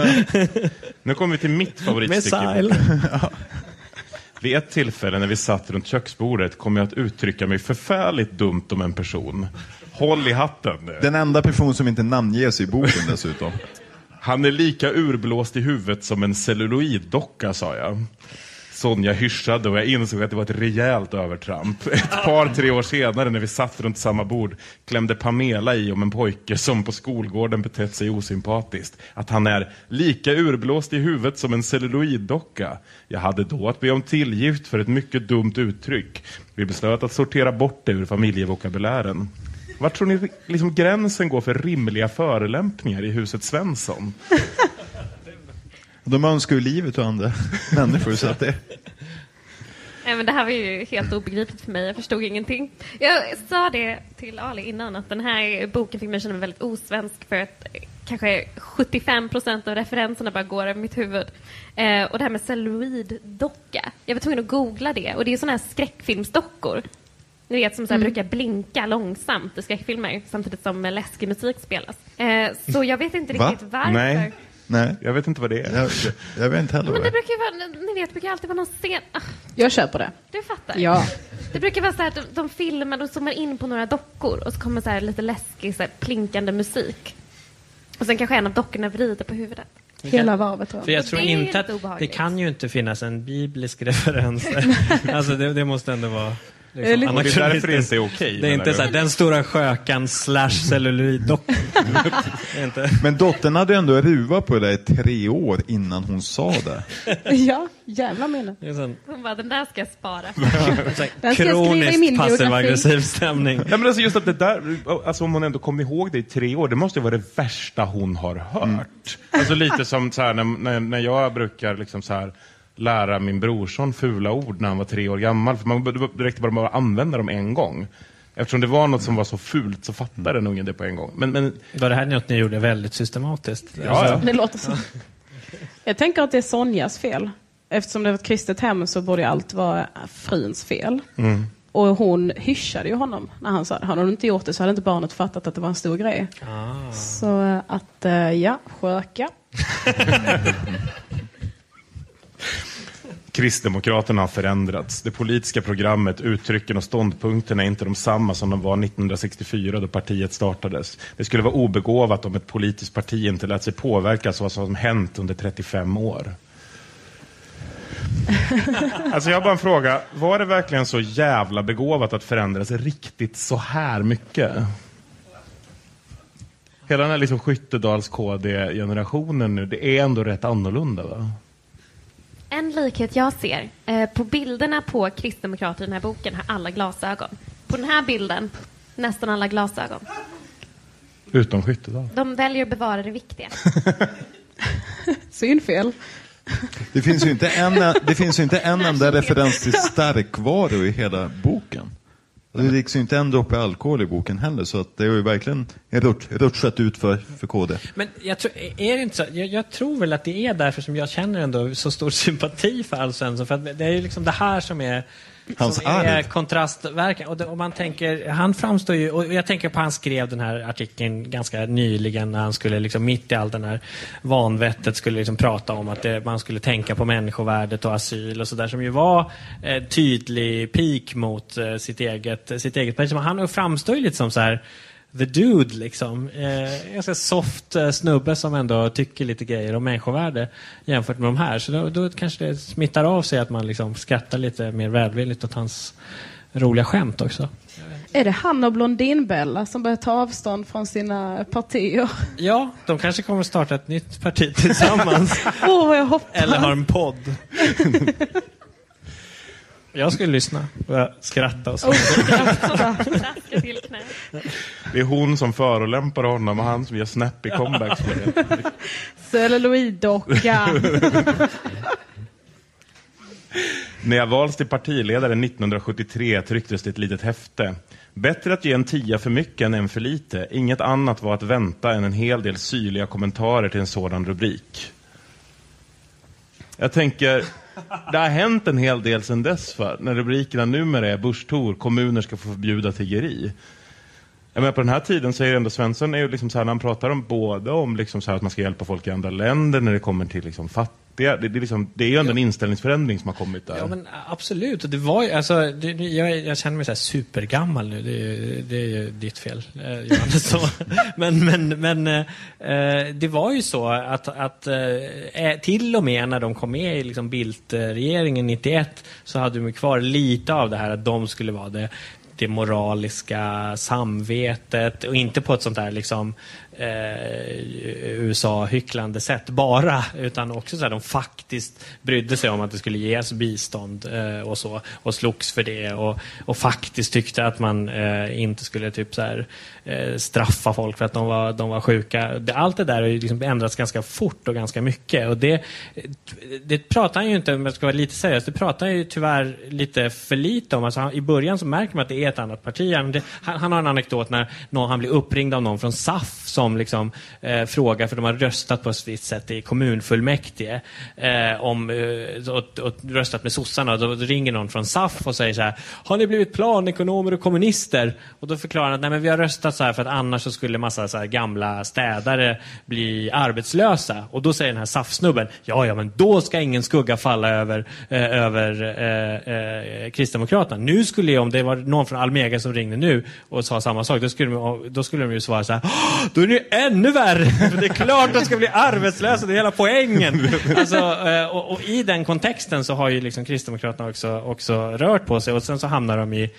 Nu kommer vi till mitt favoritstycke. Vid ett tillfälle när vi satt runt köksbordet kom jag att uttrycka mig förfärligt dumt om en person. Håll i hatten. Den enda person som inte namnges i boken dessutom. Han är lika urblåst i huvudet som en celluloiddocka, sa jag. Sonja hyschade och jag insåg att det var ett rejält övertramp. Ett par, tre år senare när vi satt runt samma bord klämde Pamela i om en pojke som på skolgården betett sig osympatiskt. Att han är lika urblåst i huvudet som en celluloiddocka. Jag hade då att be om tillgift för ett mycket dumt uttryck. Vi beslöt att sortera bort det ur familjevokabulären. Var tror ni liksom gränsen går för rimliga förelämpningar i huset Svensson? De önskar ju livet och andra människor. Så att det... Nej, men det här var ju helt obegripligt för mig. Jag förstod ingenting. Jag sa det till Ali innan att den här boken fick mig känna mig väldigt osvensk för att kanske 75 procent av referenserna bara går över mitt huvud. Eh, och det här med celluloiddocka. Jag var tvungen att googla det och det är sådana här skräckfilmsdockor. Ni vet som så här Mm. brukar blinka långsamt i skräckfilmer samtidigt som läskig musik spelas. Eh, så jag vet inte Va? riktigt varför. Nej. Nej. Jag vet inte vad det är. Jag, jag vet inte heller Men det brukar ju vara, ni vet, det brukar alltid vara någon scen... Ah, Jag köper det. du fattar? Ja. Det brukar vara så här att de, de filmar, de zoomar in på några dockor och så kommer så här lite läskig, så här plinkande musik. Och sen kanske en av dockorna vrider på huvudet. Hela varvet För jag. tror inte att det kan ju inte finnas en biblisk referens. alltså det, det måste ändå vara Det är lite- Och det är därför det inte är okej. Det är inte så här, den stora skökan slash celluloiddockan. Men dottern hade ändå ruvat på det i tre år innan hon sa det. Ja, jävla minne. Hon bara, den där ska jag spara. Den ska kroniskt passiv-aggressiv stämning. Nej, men alltså just att det där, alltså om hon ändå kommer ihåg det i tre år, det måste ju vara det värsta hon har hört. Alltså lite som så här, när, när, när jag brukar liksom så här, lära min brorson fula ord när han var tre år gammal, för man det räckte bara med att använda dem en gång. Eftersom det var något som var så fult så fattade den ungen det på en gång. Men, men Var det här något ni gjorde väldigt systematiskt? Ja, Alltså, ja. Det låter så. Jag tänker att det är Sonjas fel. Eftersom det var ett kristet hem så borde allt vara fruns fel. Mm. Och hon hyschade ju honom när han sa det. Hade hon inte gjort det så hade inte barnet fattat att det var en stor grej. Ah. Så att, eh, ja, sköka. Kristdemokraterna har förändrats. Det politiska programmet, uttrycken och ståndpunkterna är inte de samma som de var 1964 då partiet startades. Det skulle vara obegåvat om ett politiskt parti inte lät sig påverkas av vad som hänt under 35 år. Alltså jag har bara en fråga. Var det verkligen så jävla begåvat att förändras riktigt så här mycket? Hela den här liksom Skyttedals KD-generationen nu, det är ändå rätt annorlunda va? En likhet jag ser, eh, på bilderna på kristdemokrater i den här boken har alla glasögon. På den här bilden, nästan alla glasögon. Utom Skyttedal. De väljer att bevara det viktiga. Synfel. Det finns ju inte en, det finns ju inte en enda referens till starkvaror i hela boken. Det dricks ju inte en droppe alkohol i boken heller, så att det har ju verkligen rutsch- rutschat ut för, för KD. Men jag tror, är det inte så? Jag, jag tror väl att det är därför som jag känner ändå så stor sympati för Alf Svensson. För att det är ju liksom det här som är Hans arv. kontrastverkan. Och det, om man tänker, han framstår ju, och jag tänker på han skrev den här artikeln ganska nyligen när han skulle liksom mitt i all den här vanvettet skulle liksom prata om att det, man skulle tänka på människovärdet och asyl och sådär som ju var eh, tydlig pik mot eh, sitt eget, sitt eget parti. Men Han framstår ju lite som så här the dude liksom. Eh, ganska soft eh, snubbe som ändå tycker lite grejer om människovärde jämfört med de här. Så då, då kanske det smittar av sig att man liksom skrattar lite mer välvilligt åt hans roliga skämt också. Är det han och Blondinbella som börjar ta avstånd från sina partier? Ja, de kanske kommer starta ett nytt parti tillsammans. Åh, vad jag hoppas. Eller har en podd. Jag skulle lyssna skratta och så. Oh. Det är hon som förolämpar honom och han som gör snappy comebacks. på det. Celluloiddocka. När jag valdes till partiledare 1973 trycktes det ett litet häfte. Bättre att ge en tia för mycket än en för lite. Inget annat var att vänta än en hel del syrliga kommentarer till en sådan rubrik. Jag tänker, det har hänt en hel del sedan dess för när rubrikerna numera är Börstor, kommuner ska få förbjuda tiggeri. Jag menar, på den här tiden så är ändå Svensson är ju liksom så här, när han pratar om både om liksom så här att man ska hjälpa folk i andra länder när det kommer till liksom fattigdom det, det, är liksom, det är ju ändå en inställningsförändring som har kommit där. Ja, men absolut. Och Det var ju, alltså, det, jag, jag känner mig så supergammal nu. Det är, ju- det är ju ditt fel, eh, Johannes. Men men, men eh, det var ju så att, att eh, till och med när de kom med i liksom Bildt-regeringen 91 så hade de kvar lite av det här att de skulle vara det det moraliska samvetet och inte på ett sånt där liksom eh, USA-hycklande sätt bara, utan också så här, de faktiskt brydde sig om att det skulle ges bistånd eh, och så och slogs för det och, och faktiskt tyckte att man eh, inte skulle typ så här, eh, straffa folk för att de var, de var sjuka. Det, allt det där har ju liksom ändrats ganska fort och ganska mycket och det, det pratar han ju inte, om jag ska vara lite seriös, det pratar han ju tyvärr lite för lite om. Alltså, han, I början så märker man att det är ett annat parti. Han, det, han, han har en anekdot när någon, han blir uppringd av någon från SAF som liksom, eh, frågar, för de har röstat på ett visst sätt i kommunfullmäktige eh, om, eh, och, och röstat med sossarna. Då, då ringer någon från SAF och säger så här, har ni blivit planekonomer och kommunister? Och då förklarar han att Nej, men vi har röstat så här för att annars så skulle massa så här gamla städare bli arbetslösa. Och då säger den här SAF-snubben, ja ja men då ska ingen skugga falla över, eh, över eh, eh, Kristdemokraterna. Nu skulle ju, om det var någon från Almega som ringde nu och sa samma sak, då skulle de, då skulle de ju svara så här, då är ni ju ännu värre! För det är klart de ska bli arbetslösa, det är hela poängen. Alltså, eh, och, och i den kontexten så har ju liksom Kristdemokraterna också, också rört på sig och sen så hamnar de i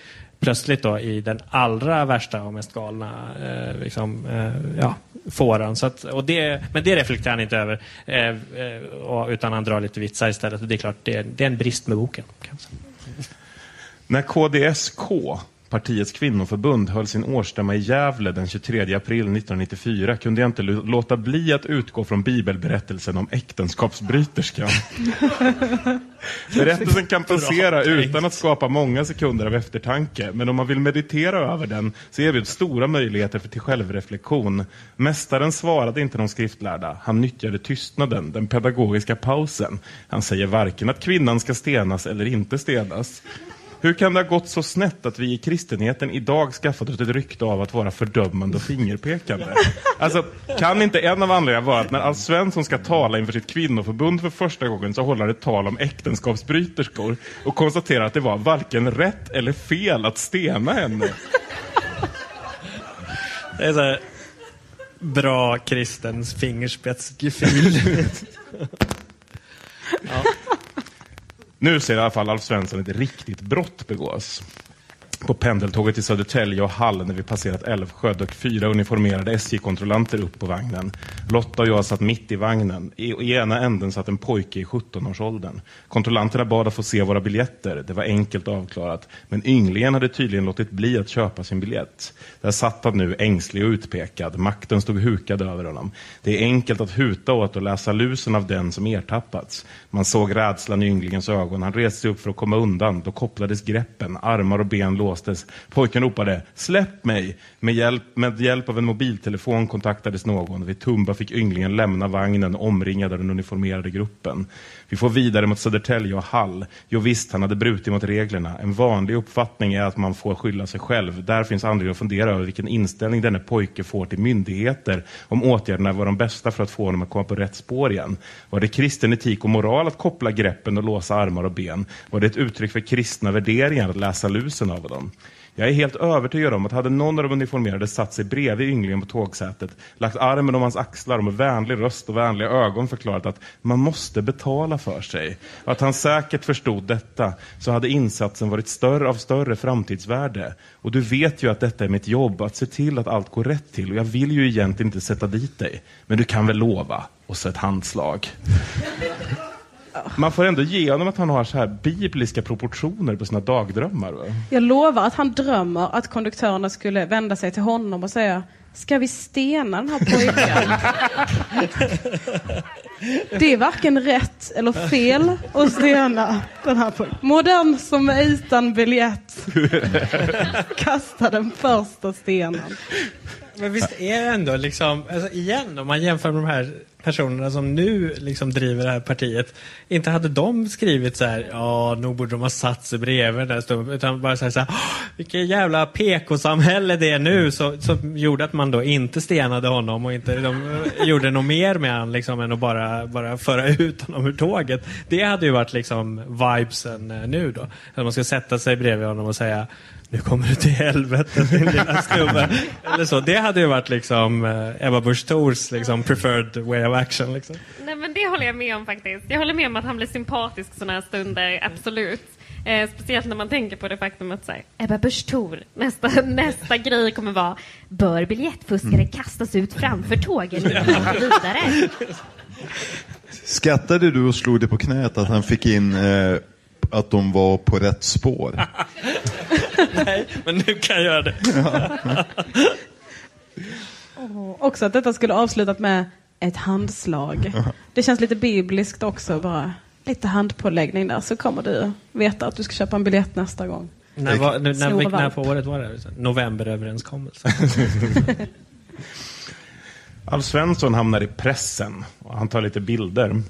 plötsligt då i den allra värsta och mest galna eh, liksom, eh, ja, fåran. Så att, och det, men det reflekterar han inte över, eh, eh och, utan han drar lite vitsar istället. Och det är klart, det är, det är en brist med boken. När KDSK, partiets kvinnoförbund, höll sin årsstämma i Gävle den 23 april 1994 kunde jag inte låta bli att utgå från bibelberättelsen om äktenskapsbryterskan. Berättelsen kan passera utan att skapa många sekunder av eftertanke, men om man vill meditera över den så erbjuds stora möjligheter för till självreflektion. Mästaren svarade inte de skriftlärda. Han nyttjade tystnaden, den pedagogiska pausen. Han säger varken att kvinnan ska stenas eller inte stenas. Hur kan det ha gått så snett att vi i kristenheten idag skaffat oss ett rykte av att vara fördömande och fingerpekande? Alltså, kan inte en av anledningarna vara att när Alf Svensson ska tala inför sitt kvinnoförbund för första gången så håller han ett tal om äktenskapsbryterskor och konstaterar att det var varken rätt eller fel att stena henne? Det är så här, bra kristens fingerspetsgefühl. ja. Nu ser i alla fall Alf Svensson ett riktigt brott begås. På pendeltåget till Södertälje och Hall när vi passerat Älvsjö dök fyra uniformerade SJ-kontrollanter upp på vagnen. Lotta och jag satt mitt i vagnen. I, I ena änden satt en pojke i 17-årsåldern. Kontrollanterna bad att få se våra biljetter. Det var enkelt avklarat. Men ynglingen hade tydligen låtit bli att köpa sin biljett. Där satt han nu ängslig och utpekad. Makten stod hukad över honom. Det är enkelt att huta åt och läsa lusen av den som ertappats. Man såg rädslan i ynglingens ögon. Han reste sig upp för att komma undan. Då kopplades greppen. Armar och ben låstes. Pojken ropade ”Släpp mig!” Med hjälp, med hjälp av en mobiltelefon kontaktades någon. Vid Tumba fick ynglingen lämna vagnen omringad av den uniformerade gruppen. Vi får vidare mot Södertälje och Hall. Jo visst, han hade brutit mot reglerna. En vanlig uppfattning är att man får skylla sig själv. Där finns anledning att fundera över vilken inställning denne pojke får till myndigheter om åtgärderna var de bästa för att få honom att komma på rätt spår igen. Var det kristen etik och moral att koppla greppen och låsa armar och ben? Var det ett uttryck för kristna värderingar att läsa lusen av dem? Jag är helt övertygad om att hade någon av de uniformerade satt sig bredvid ynglingen på tågsätet, lagt armen om hans axlar och med vänlig röst och vänliga ögon förklarat att man måste betala för sig. Och att han säkert förstod detta, så hade insatsen varit större av större framtidsvärde. Och du vet ju att detta är mitt jobb, att se till att allt går rätt till. Och jag vill ju egentligen inte sätta dit dig. Men du kan väl lova? Och så ett handslag. Man får ändå ge honom att han har så här bibliska proportioner på sina dagdrömmar. Va? Jag lovar att han drömmer att konduktörerna skulle vända sig till honom och säga Ska vi stena den här pojken? Det är varken rätt eller fel att stena den här pojken. Må den som är utan biljett kasta den första stenen. Men visst är det ändå liksom, alltså igen om man jämför med de här personerna som nu liksom driver det här partiet. Inte hade de skrivit så här, ja nog borde de ha satt sig bredvid den där stunden. Utan bara så här, så här vilket jävla PK-samhälle det är nu. Så, som gjorde att man då inte stenade honom och inte de, gjorde något mer med honom liksom, än att bara, bara föra ut honom ur tåget. Det hade ju varit liksom vibesen eh, nu då. Att man ska sätta sig bredvid honom och säga nu kommer du till helvetet din lilla snubbe. Eller så. Det hade ju varit liksom eh, Ebba Busch Thors liksom, preferred way of action. Liksom. Nej men det håller jag med om faktiskt. Jag håller med om att han blir sympatisk sådana här stunder, absolut. Eh, speciellt när man tänker på det faktum att så här, Ebba Busch Thor, nästa, nästa grej kommer vara Bör biljettfuskare kastas ut framför tågen går vidare? Skattade du och slog dig på knät att han fick in eh, att de var på rätt spår? Nej, men nu kan jag göra det. Oh, också att detta skulle avslutat med ett handslag. Det känns lite bibliskt också bara. Lite handpåläggning där så kommer du veta att du ska köpa en biljett nästa gång. När, var, när, Snor när, när valp. på året var det? Novemberöverenskommelsen. Alf Svensson hamnar i pressen och han tar lite bilder.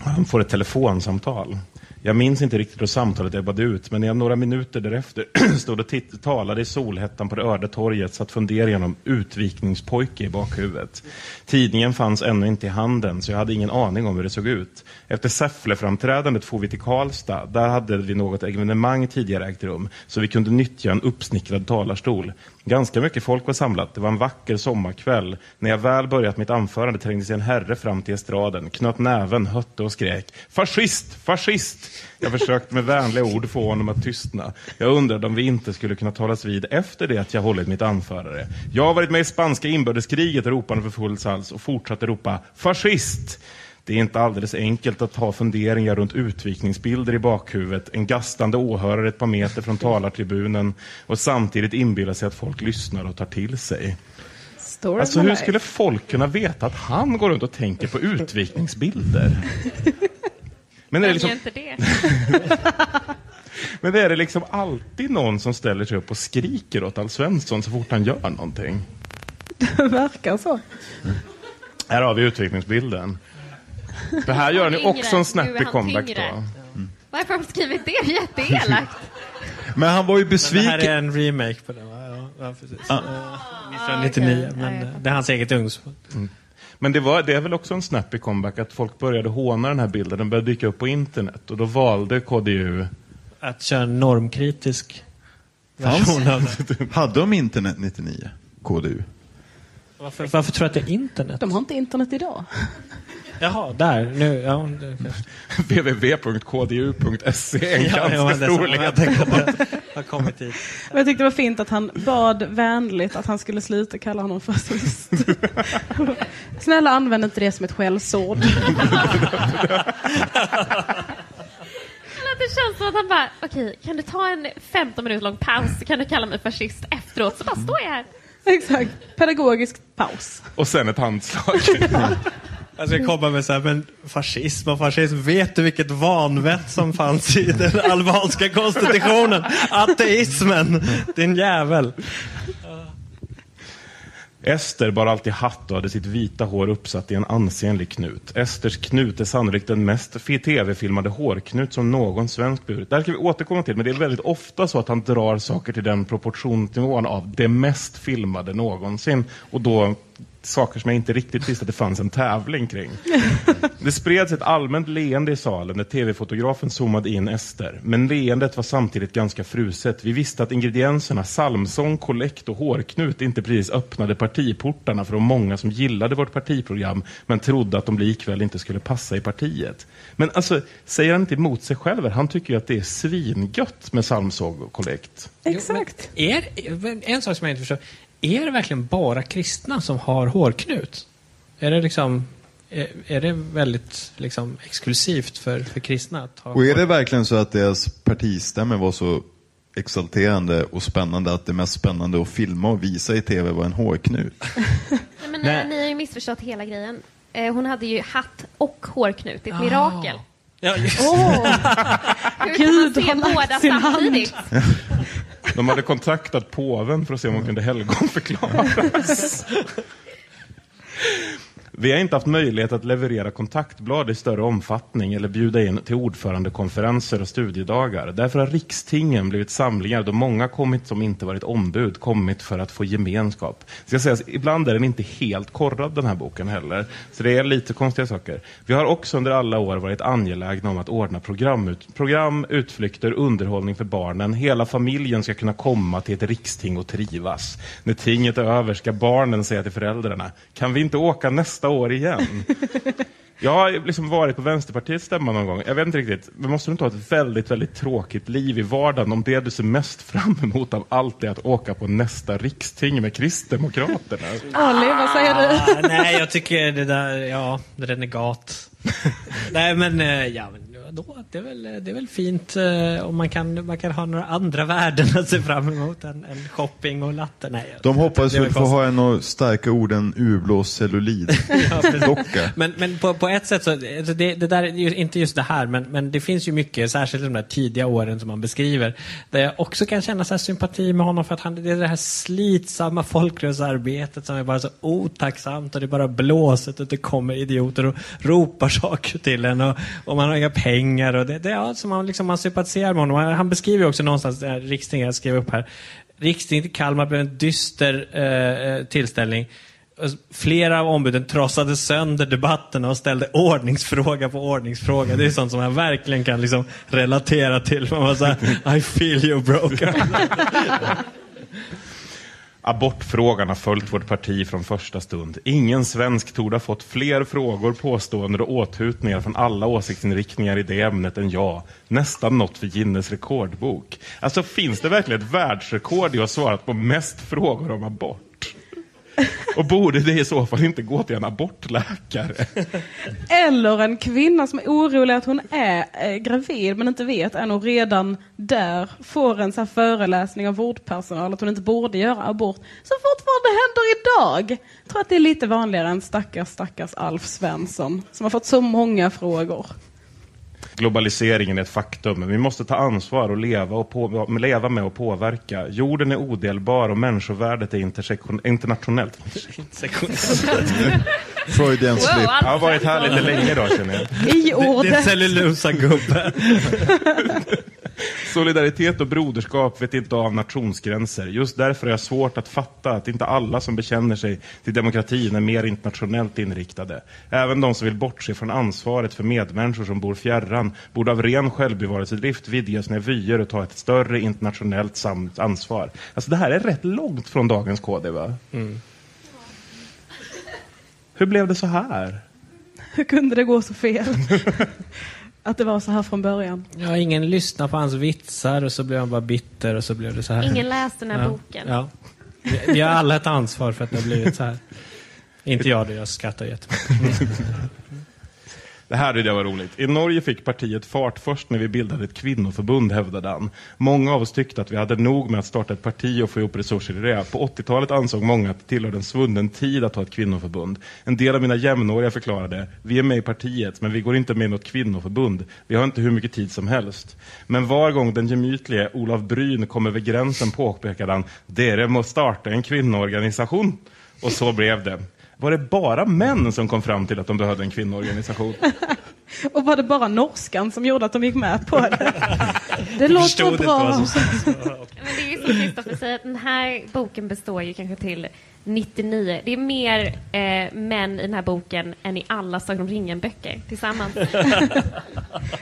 Han får ett telefonsamtal. Jag minns inte riktigt hur samtalet ebbade ut, men jag några minuter därefter stod och talade i solhettan på det öde torget satt funderade genom utvikningspojke i bakhuvudet. Tidningen fanns ännu inte i handen, så jag hade ingen aning om hur det såg ut. Efter Säffle-framträdandet for vi till Karlstad. Där hade vi något evenemang tidigare ägt rum, så vi kunde nyttja en uppsnickrad talarstol. Ganska mycket folk var samlat. Det var en vacker sommarkväll. När jag väl börjat mitt anförande trängde sig en herre fram till estraden, knöt näven, hötte och skrek ”Fascist! Fascist!” Jag försökte med vänliga ord få honom att tystna. Jag undrade om vi inte skulle kunna talas vid efter det att jag hållit mitt anförande. Jag har varit med i spanska inbördeskriget, ropade för full hals och fortsatte ropa ”Fascist!” Det är inte alldeles enkelt att ha funderingar runt utvikningsbilder i bakhuvudet, en gastande åhörare ett par meter från talartribunen och samtidigt inbilla sig att folk lyssnar och tar till sig. Story Alltså hur skulle folk kunna veta att han går runt och tänker på utvikningsbilder? Men är det liksom, det? men är det liksom alltid någon som ställer sig upp och skriker åt Alf Svensson så fort han gör någonting? Det verkar så. Här har vi utvikningsbilden. Det här gör han också en snappy comeback då. Varför har de skrivit det? Jätteelakt. Men han var ju Men det här besviken. är en remake på den va? Ja, precis. Ah. Eh, 1999, okej. men eh, det är hans eget ungdomsförbund. Men det, var, det är väl också en snappy comeback att folk började håna den här bilden. Den började dyka upp på internet och då valde KDU Att köra en normkritisk version av det. Hade de internet 99? KDU? Varför, varför tror du att det är internet? De har inte internet idag. Jaha, där. Nu, ja, www.kdu.se en Ja, ja, ganska stor Jag ledtråd. tänkte att det har kommit hit. Men jag tyckte det var fint att han bad vänligt att han skulle sluta kalla honom fascist. Snälla använd inte det som ett skällsord. Det känns som att han bara, okej, kan du ta en 15 minuter lång paus så kan du kalla mig fascist efteråt, så bara står jag här. Exakt. Pedagogisk paus. Och sen ett handslag. Alltså, jag ska komma med så här, men fascism och fascism, vet du vilket vanvett som fanns i den albanska konstitutionen? Ateismen, din jävel. Ester bar alltid hatt och hade sitt vita hår uppsatt i en ansenlig knut. Esters knut är sannolikt den mest tv-filmade hårknut som någon svensk burit. Det här ska vi återkomma till, men det är väldigt ofta så att han drar saker till den proportionsnivån av det mest filmade någonsin. Och då saker som jag inte riktigt visste att det fanns en tävling kring. Det spreds ett allmänt leende i salen när tv-fotografen zoomade in Ester. Men leendet var samtidigt ganska fruset. Vi visste att ingredienserna psalmsång, kollekt och hårknut inte precis öppnade partiportarna för de många som gillade vårt partiprogram men trodde att de likväl inte skulle passa i partiet. Men alltså, säger han inte emot sig själv? Han tycker ju att det är svingött med psalmsång och kollekt. Exakt. Är, en sak som jag inte förstår. Är det verkligen bara kristna som har hårknut? Är det liksom... är, är det väldigt liksom, exklusivt för, för kristna att ha Och är det verkligen så att deras partistämmor var så exalterande och spännande att det mest spännande att filma och visa i tv var en hårknut? Nej, men Nej. Ni har ju missförstått hela grejen. Eh, hon hade ju hatt och hårknut. Det är ett Ah. mirakel. Ja, just. Hur Gud kan har man se lagt båda samtidigt? De hade kontaktat påven för att se om de kunde helgonförklaras. Vi har inte haft möjlighet att leverera kontaktblad i större omfattning eller bjuda in till ordförandekonferenser och studiedagar. Därför har rikstingen blivit samlingar då många kommit som inte varit ombud, kommit för att få gemenskap. Ska sägas, ibland är den inte helt korrad den här boken heller, så det är lite konstiga saker. Vi har också under alla år varit angelägna om att ordna programut, program, utflykter, underhållning för barnen. Hela familjen ska kunna komma till ett riksting och trivas. När tinget är över ska barnen säga till föräldrarna, kan vi inte åka nästa år igen? Jag har liksom varit på Vänsterpartiets stämma någon gång. Jag vet inte riktigt. Men måste du inte ha ett väldigt, väldigt tråkigt liv i vardagen om det du ser mest fram emot av allt är att åka på nästa riksting med Kristdemokraterna? Ali, vad säger du? Ah, nej, jag tycker det där, ja, renegat. nej, men eh, ja, men då, det, är väl, det är väl fint eh, om man kan, man kan ha några andra värden att se fram emot än, än shopping och latte. Nej, De hoppas väl få ha en av starka orden urblåst cellulid. Ja. Men, men på, på ett sätt så, alltså det, det där inte just det här, men, men det finns ju mycket, särskilt de där tidiga åren som man beskriver, där jag också kan känna så sympati med honom för att han, det är det här slitsamma folkrörelsearbetet som är bara så otacksamt och det är bara blåset och det kommer idioter och ropar saker till en och, och man har inga pengar och det, det ja, som man, liksom, man sympatiserar med honom. Han, han beskriver ju också någonstans, det rikstinget jag skrev upp här, rikstinget i Kalmar blev en dyster eh, eh tillställning. Flera av ombuden trossade sönder debatterna och ställde ordningsfråga på ordningsfråga. Det är sånt som man verkligen kan liksom relatera till. Man var så här, I feel you broken. Abortfrågan har följt vårt parti från första stund. Ingen svensk torde ha fått fler frågor, påståenden och åthutningar från alla åsiktsinriktningar i det ämnet än jag. Nästan något för Guinness rekordbok. Alltså finns det verkligen ett världsrekord i att ha svarat på mest frågor om abort? Och borde det i så fall inte gå till en abortläkare? Eller en kvinna som är orolig att hon är eh, gravid men inte vet än och redan där får en så här föreläsning av vårdpersonal att hon inte borde göra abort. Som fortfarande händer idag. Jag tror att det är lite vanligare än stackars, stackars Alf Svensson som har fått så många frågor. Globaliseringen är ett faktum, men vi måste ta ansvar och leva, och på, leva med och påverka. Jorden är odelbar och människovärdet är intersektion, internationellt. Freudian Wow, slip. Alf Jag har varit här lite länge idag känner jag. I Det, det är ordet. cellulosa-gubbe. Solidaritet och broderskap vet inte av nationsgränser. Just därför är jag svårt att fatta att inte alla som bekänner sig till demokratin är mer internationellt inriktade. Även de som vill bortse från ansvaret för medmänniskor som bor fjärran borde av ren självbevarelsedrift vidga sina vyer och ta ett större internationellt ansvar. Alltså det här är rätt långt från dagens KD va? Hur blev det så här? Hur kunde det gå så fel? Att det var så här från början. Ja, ingen lyssnar på hans vitsar och så blev han bara bitter och så blev det så här. Ingen läste den här ja. boken. Ja. Vi, vi har alla ett ansvar för att det har blivit så här. Inte jag då, jag skrattar jättemycket. Det här tyckte jag var roligt. I Norge fick partiet fart först när vi bildade ett kvinnoförbund, hävdade han. Många av oss tyckte att vi hade nog med att starta ett parti och få ihop resurser i det. På 80-talet ansåg många att det tillhörde en svunnen tid att ha ett kvinnoförbund. En del av mina jämnåriga förklarade, vi är med i partiet, men vi går inte med i något kvinnoförbund. Vi har inte hur mycket tid som helst. Men var gång den gemytlige Olav Bryn kom över gränsen påpekade han, dere måste starta en kvinnoorganisation. Och så blev det. Var det bara män som kom fram till att de behövde en kvinnoorganisation? Och var det bara norskan som gjorde att de gick med på det? Det låter Förstod inte bra. vad som Men det är ju som Kristoffer säger, att den här boken består ju kanske till 99. Det är mer eh, män i den här boken än i alla Sagan om ringen-böcker tillsammans.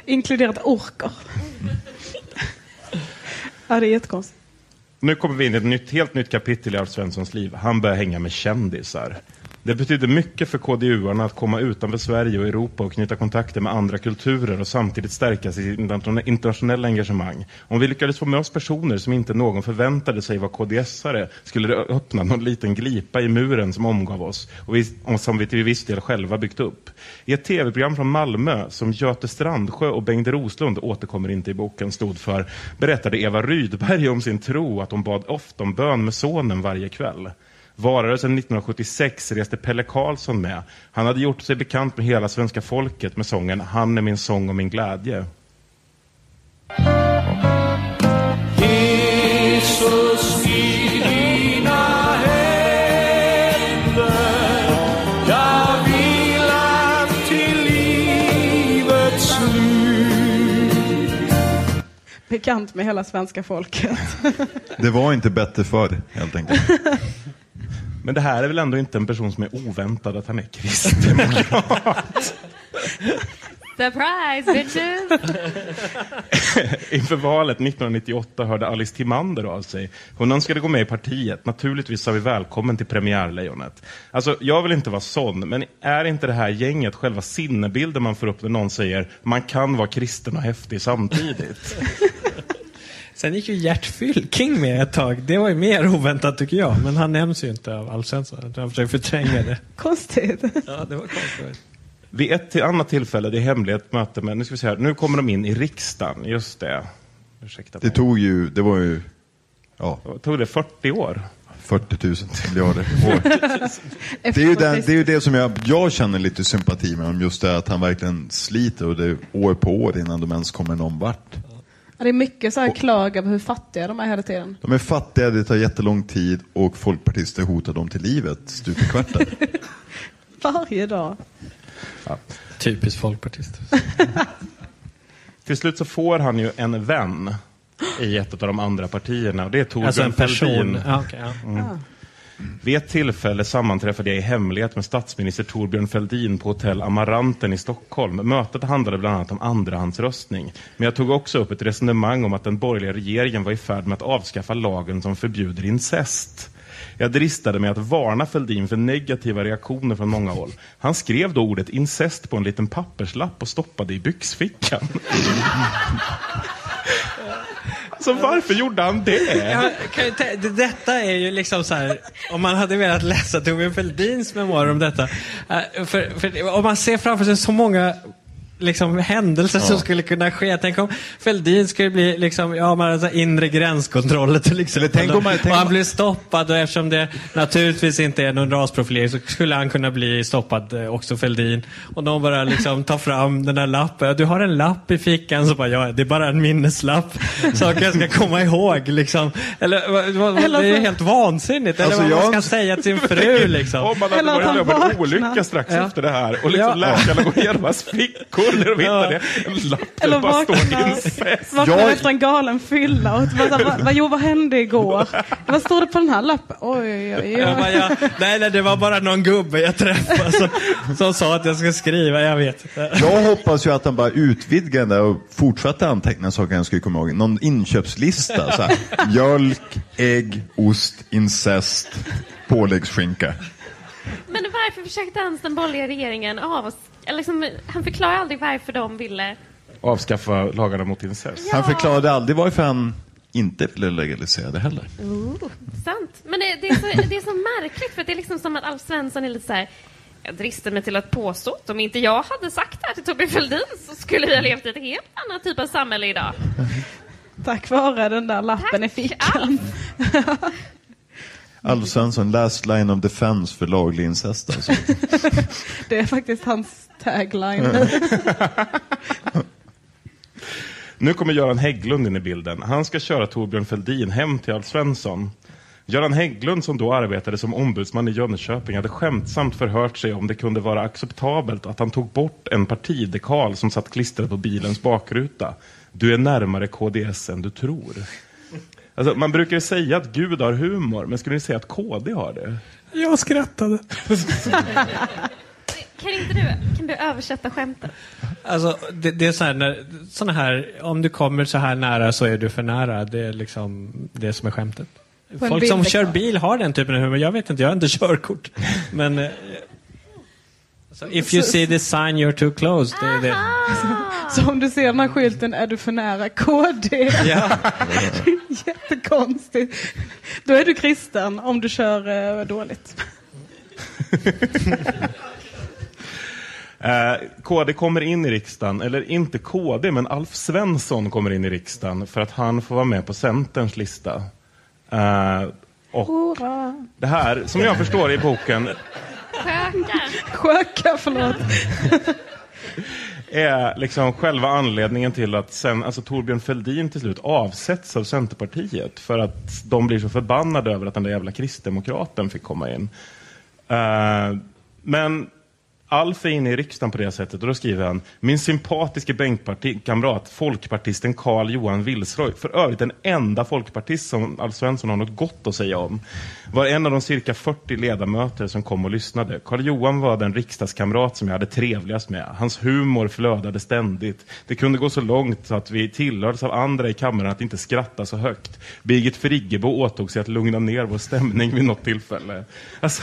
Inkluderat orker. Ja, det är jättekonstigt. Nu kommer vi in i ett nytt, helt nytt kapitel i Alf Svenssons liv. Han börjar hänga med kändisar. Det betyder mycket för KDU-arna att komma utanför Sverige och Europa och knyta kontakter med andra kulturer och samtidigt stärka sitt internationella engagemang. Om vi lyckades få med oss personer som inte någon förväntade sig var KDS-are skulle det öppna någon liten glipa i muren som omgav oss och, vi, och som vi till viss del själva byggt upp. I ett tv-program från Malmö som Göte Strandsjö och Bengt Roslund återkommer inte i boken stod för berättade Eva Rydberg om sin tro att hon bad ofta om bön med sonen varje kväll. Valrörelsen 1976 reste Pelle Karlsson med. Han hade gjort sig bekant med hela svenska folket med sången Han är min sång och min glädje. Jesus i dina händer jag vilar till livets slut Bekant med hela svenska folket. Det var inte bättre förr, helt enkelt. Men det här är väl ändå inte en person som är oväntad att han är kristdemokrat? Surprise bitches! Inför valet 1998 hörde Alice Timander av sig. Hon önskade gå med i partiet. Naturligtvis sa vi välkommen till premiärlejonet. Alltså, jag vill inte vara sån, men är inte det här gänget själva sinnebilden man får upp när någon säger man kan vara kristen och häftig samtidigt? Sen gick ju Gert Fylking med ett tag. Det var ju mer oväntat tycker jag. Men han nämns ju inte av Alf Svensson. Han försöker förtränga det. Konstigt. Ja, det var konstigt. Vid ett till annat tillfälle, det är hemligt möte med, nu ska vi se här, nu kommer de in i riksdagen, just det. Ursäkta Det mig. tog ju, det var ju, ja, Tog det 40 år? 40 000 miljarder år. Det är ju, den, det, är ju det som jag, jag känner lite sympati med om just det att han verkligen sliter och det är år på år innan de ens kommer någon vart. Ja, Det är mycket så här klag över hur fattiga de är hela tiden. De är fattiga, det tar jättelång tid och folkpartister hotar dem till livet stup i kvarten. Varje dag. Typiskt folkpartist. Till slut så får han ju en vän i ett av de andra partierna och det är Torbjörn Alltså en person. Ja, okej, ja. Mm. Vid ett tillfälle sammanträffade jag i hemlighet med statsminister Torbjörn Fälldin på hotell Amaranten i Stockholm. Mötet handlade bland annat om andrahandsröstning. Men jag tog också upp ett resonemang om att den borgerliga regeringen var i färd med att avskaffa lagen som förbjuder incest. Jag dristade mig att varna Fälldin för negativa reaktioner från många håll. Han skrev då ordet incest på en liten papperslapp och stoppade i byxfickan. Så varför gjorde han det? Ja, kan detta är ju liksom så här, om man hade velat läsa Torbjörn Fälldins memoarer om detta. Eh, för, för om man ser framför sig så många liksom, händelser som skulle kunna ske. Tänk om Fälldin skulle bli liksom, ja, man har så här inre gränskontroller till exempel. tänk om man- tänk och han om- blir stoppad och eftersom det naturligtvis inte är någon rasprofilering så skulle han kunna bli stoppad eh, också Fälldin. Och någon bara liksom tar fram den där lappen. Du har en lapp i fickan så bara, ja det är bara en minneslapp. Saker jag ska komma ihåg liksom. Eller, vad- vad- Eller det är helt vansinnigt. Eller Alltså, vad man jag- ska säga till sin fru liksom. Om man hade Eller varit med om en olycka strax Ja. efter det här och liksom Ja. läkarna går igenom hans fickor och hittar det. En lapp där Eller det bara incest. vaknar Jag- efter en galen fylla och bara, här, vad, vad, jo, vad hände igår? Vad står det på den här lappen? Oj, oj, oj. Jag bara, ja, nej, nej, det var bara någon gubbe jag träffade som, som sa att jag ska skriva. Jag vet inte. Jag hoppas ju att han bara där och fortsätter anteckna saker han skulle komma ihåg. Någon inköpslista. Så här. Mjölk, ägg, ost, incest, påläggsskinka. Men varför försökte ens den borgerliga regeringen av eller liksom, Han förklarar aldrig varför de ville... Avskaffa lagarna mot incest. Han förklarade aldrig varför han inte ville legalisera det heller. Oh, sant. Men det, det, är så, det är så märkligt för det är liksom som att Alf Svensson är lite så här. Jag dristar mig till att påstå att om inte jag hade sagt det här till Torbjörn Fälldin så skulle vi ha levt i ett helt annat typ av samhälle idag. Tack vare den där lappen i fickan. Alf Svensson, last line of defense för laglig incest. Alltså. Det är faktiskt hans tagline. Nu kommer Göran Hägglund in i bilden. Han ska köra Torbjörn Fälldin hem till Alf Svensson. Göran Hägglund, som då arbetade som ombudsman i Jönköping, hade skämtsamt förhört sig om det kunde vara acceptabelt att han tog bort en partidekal som satt klistrad på bilens bakruta. Du är närmare KDS än du tror. Alltså, man brukar ju säga att Gud har humor, men skulle ni säga att KD har det? Jag skrattade. Kan inte du, kan du översätta skämtet? Alltså, det, det är så här, när, såna här, om du kommer så här nära så är du för nära. Det är liksom det som är skämtet. Folk som kör bil har den typen av humor. Jag vet inte, jag har inte körkort. Men... Så if you see the sign you're too close. Det är det. Så om du ser den här skylten, är du för nära KD? Ja. Jättekonstigt. Då är du kristen om du kör eh, dåligt. Eh, KD kommer in i riksdagen, eller inte KD, men Alf Svensson kommer in i riksdagen för att han får vara med på Centerns lista. Eh, och Hurra. det här, som jag förstår i boken, Sjöka, förlåt. är liksom själva anledningen till att sen, alltså Torbjörn Fälldin till slut avsätts av Centerpartiet för att de blir så förbannade över att den där jävla kristdemokraten fick komma in. Eh, men Alf är inne i riksdagen på det sättet och då skriver han Min sympatiske bänkkamrat, folkpartisten Carl Johan Wilsroy, för övrigt den enda folkpartist som Alf Svensson har något gott att säga om, var en av de cirka 40 ledamöter som kom och lyssnade. Carl Johan var den riksdagskamrat som jag hade trevligast med. Hans humor flödade ständigt. Det kunde gå så långt så att vi tillhördes av andra i kammaren att inte skratta så högt. Birgit Friggebo åtog sig att lugna ner vår stämning vid något tillfälle. Alltså,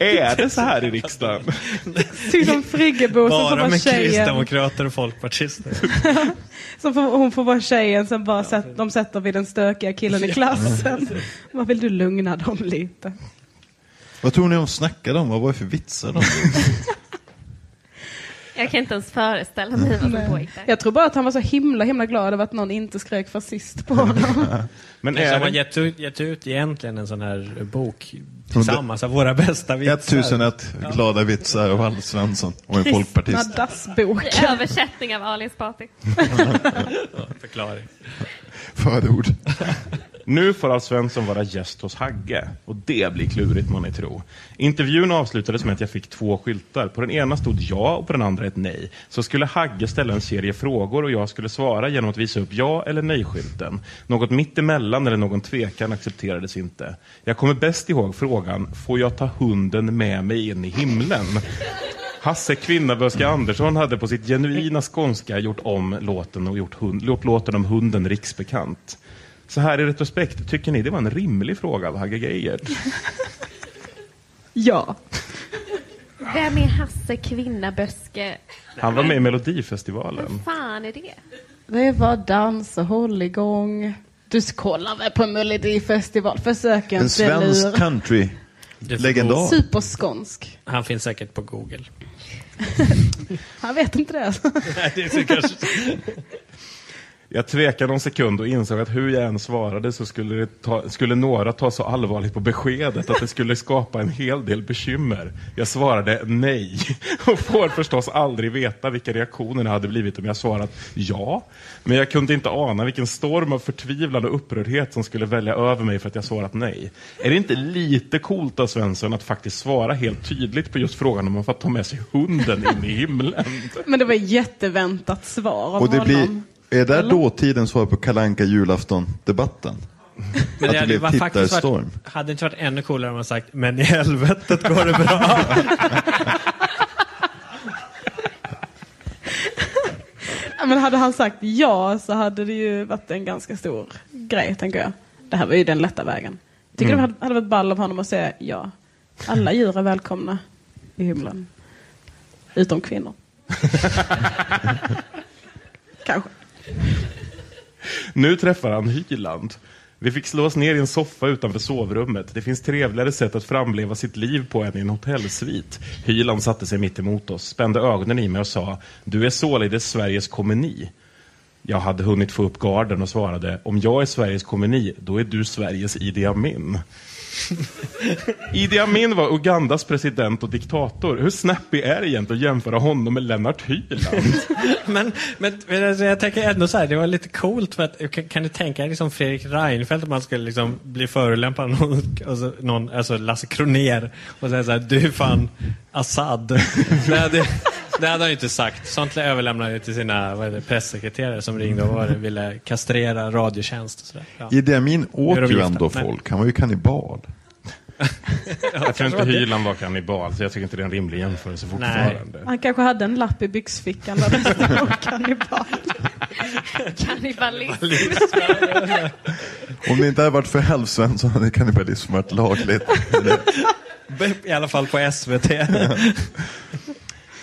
är det så här i riksdagen? Typ som Friggebo som får Bara vara med tjejen. kristdemokrater och folkpartister. Som får, hon får vara tjejen som bara sätt, de sätter vid den stökiga killen i klassen. Vad vill du lugna dem lite? Vad tror ni de snackade om? Vad var det för vitsar de Jag kan inte ens föreställa mig vad som pågick där. Jag tror bara att han var så himla himla glad över att någon inte skrek fascist på honom. Men är har man det, gett ut, gett ut egentligen en sån här bok tillsammans av våra bästa vitsar. 1001 glada vitsar av Alf Svensson och en folkpartist. dassboken. Översättning av Ali Esbati. Förklaring. Förord. nu får Alf Svensson vara gäst hos Hagge. Och det blir klurigt må ni tro. Intervjun avslutades med att jag fick två skyltar. På den ena stod ja och på den andra ett nej. Så skulle Hagge ställa en serie frågor och jag skulle svara genom att visa upp ja eller nej-skylten. Något mittemellan eller någon tvekan accepterades inte. Jag kommer bäst ihåg frågan, får jag ta hunden med mig in i himlen? Hasse Kvinnaböske Andersson hade på sitt genuina skånska gjort om låten och gjort, hund, gjort låten om hunden riksbekant. Så här i retrospekt, tycker ni det var en rimlig fråga av Hagge Geigert? Ja. Vem är Hasse Kvinnaböske? Han var med i Melodifestivalen. Vad fan är det? Det var dans och håll igång. Du kollar väl på Melodifestival? Försök En inte svensk lura. country. Legendar. Superskånsk. Han finns säkert på Google. Han vet inte det. Nej, det är kanske... Jag tvekade någon sekund och insåg att hur jag än svarade så skulle, det ta, skulle några ta så allvarligt på beskedet att det skulle skapa en hel del bekymmer. Jag svarade nej och får förstås aldrig veta vilka reaktionerna hade blivit om jag svarat ja. Men jag kunde inte ana vilken storm av förtvivlan och upprördhet som skulle välja över mig för att jag svarat nej. Är det inte lite coolt av Svensson att faktiskt svara helt tydligt på just frågan om man får ta med sig hunden in i himlen? Men det var ett jätteväntat svar av Och det honom. blir, är det Eller? dåtidens svar på kalanka julafton-debatten? Men Att det hade blev var faktiskt varit, hade det inte varit ännu coolare om man sagt men i helvetet går det bra. Men hade han sagt ja så hade det ju varit en ganska stor grej, tänker jag. Det här var ju den lätta vägen. Tycker Mm. det hade, hade varit ball av honom att säga ja. Alla djur är välkomna i himlen. Utom kvinnor. Kanske. Nu träffar han Hyland. Vi fick slå oss ner i en soffa utanför sovrummet. Det finns trevligare sätt att framleva sitt liv på än i en hotellsvit. Hyland satte sig mitt emot oss, spände ögonen i mig och sa Du är således Sveriges komeni. Jag hade hunnit få upp garden och svarade Om jag är Sveriges komeni, då är du Sveriges Idi Amin. Idi Amin var Ugandas president och diktator. Hur snappy är det egentligen att jämföra honom med Lennart Hyland? men, men, men alltså, jag tänker ändå så här, det var lite coolt för att kan, kan du tänka dig liksom Fredrik Reinfeldt om man skulle liksom bli förolämpad av någon, alltså, någon, alltså Lasse Kroner och säga så här, du är fan Assad. det, hade, det hade han ju inte sagt. Sånt överlämnade han till sina vad är det, pressekreterare som ringde och var, ville kastrera Radiotjänst och sådär. Ja. Idi Amin åt ju ändå folk. Han var ju kannibal. Jag tror inte Hyland var kannibal, så jag tycker inte det är en rimlig jämförelse fortfarande. Han kanske hade en lapp i byxfickan där det stod kannibal. Kannibalism. Om det inte hade varit för Alf Svensson hade kannibalism varit lagligt. I alla fall på SVT.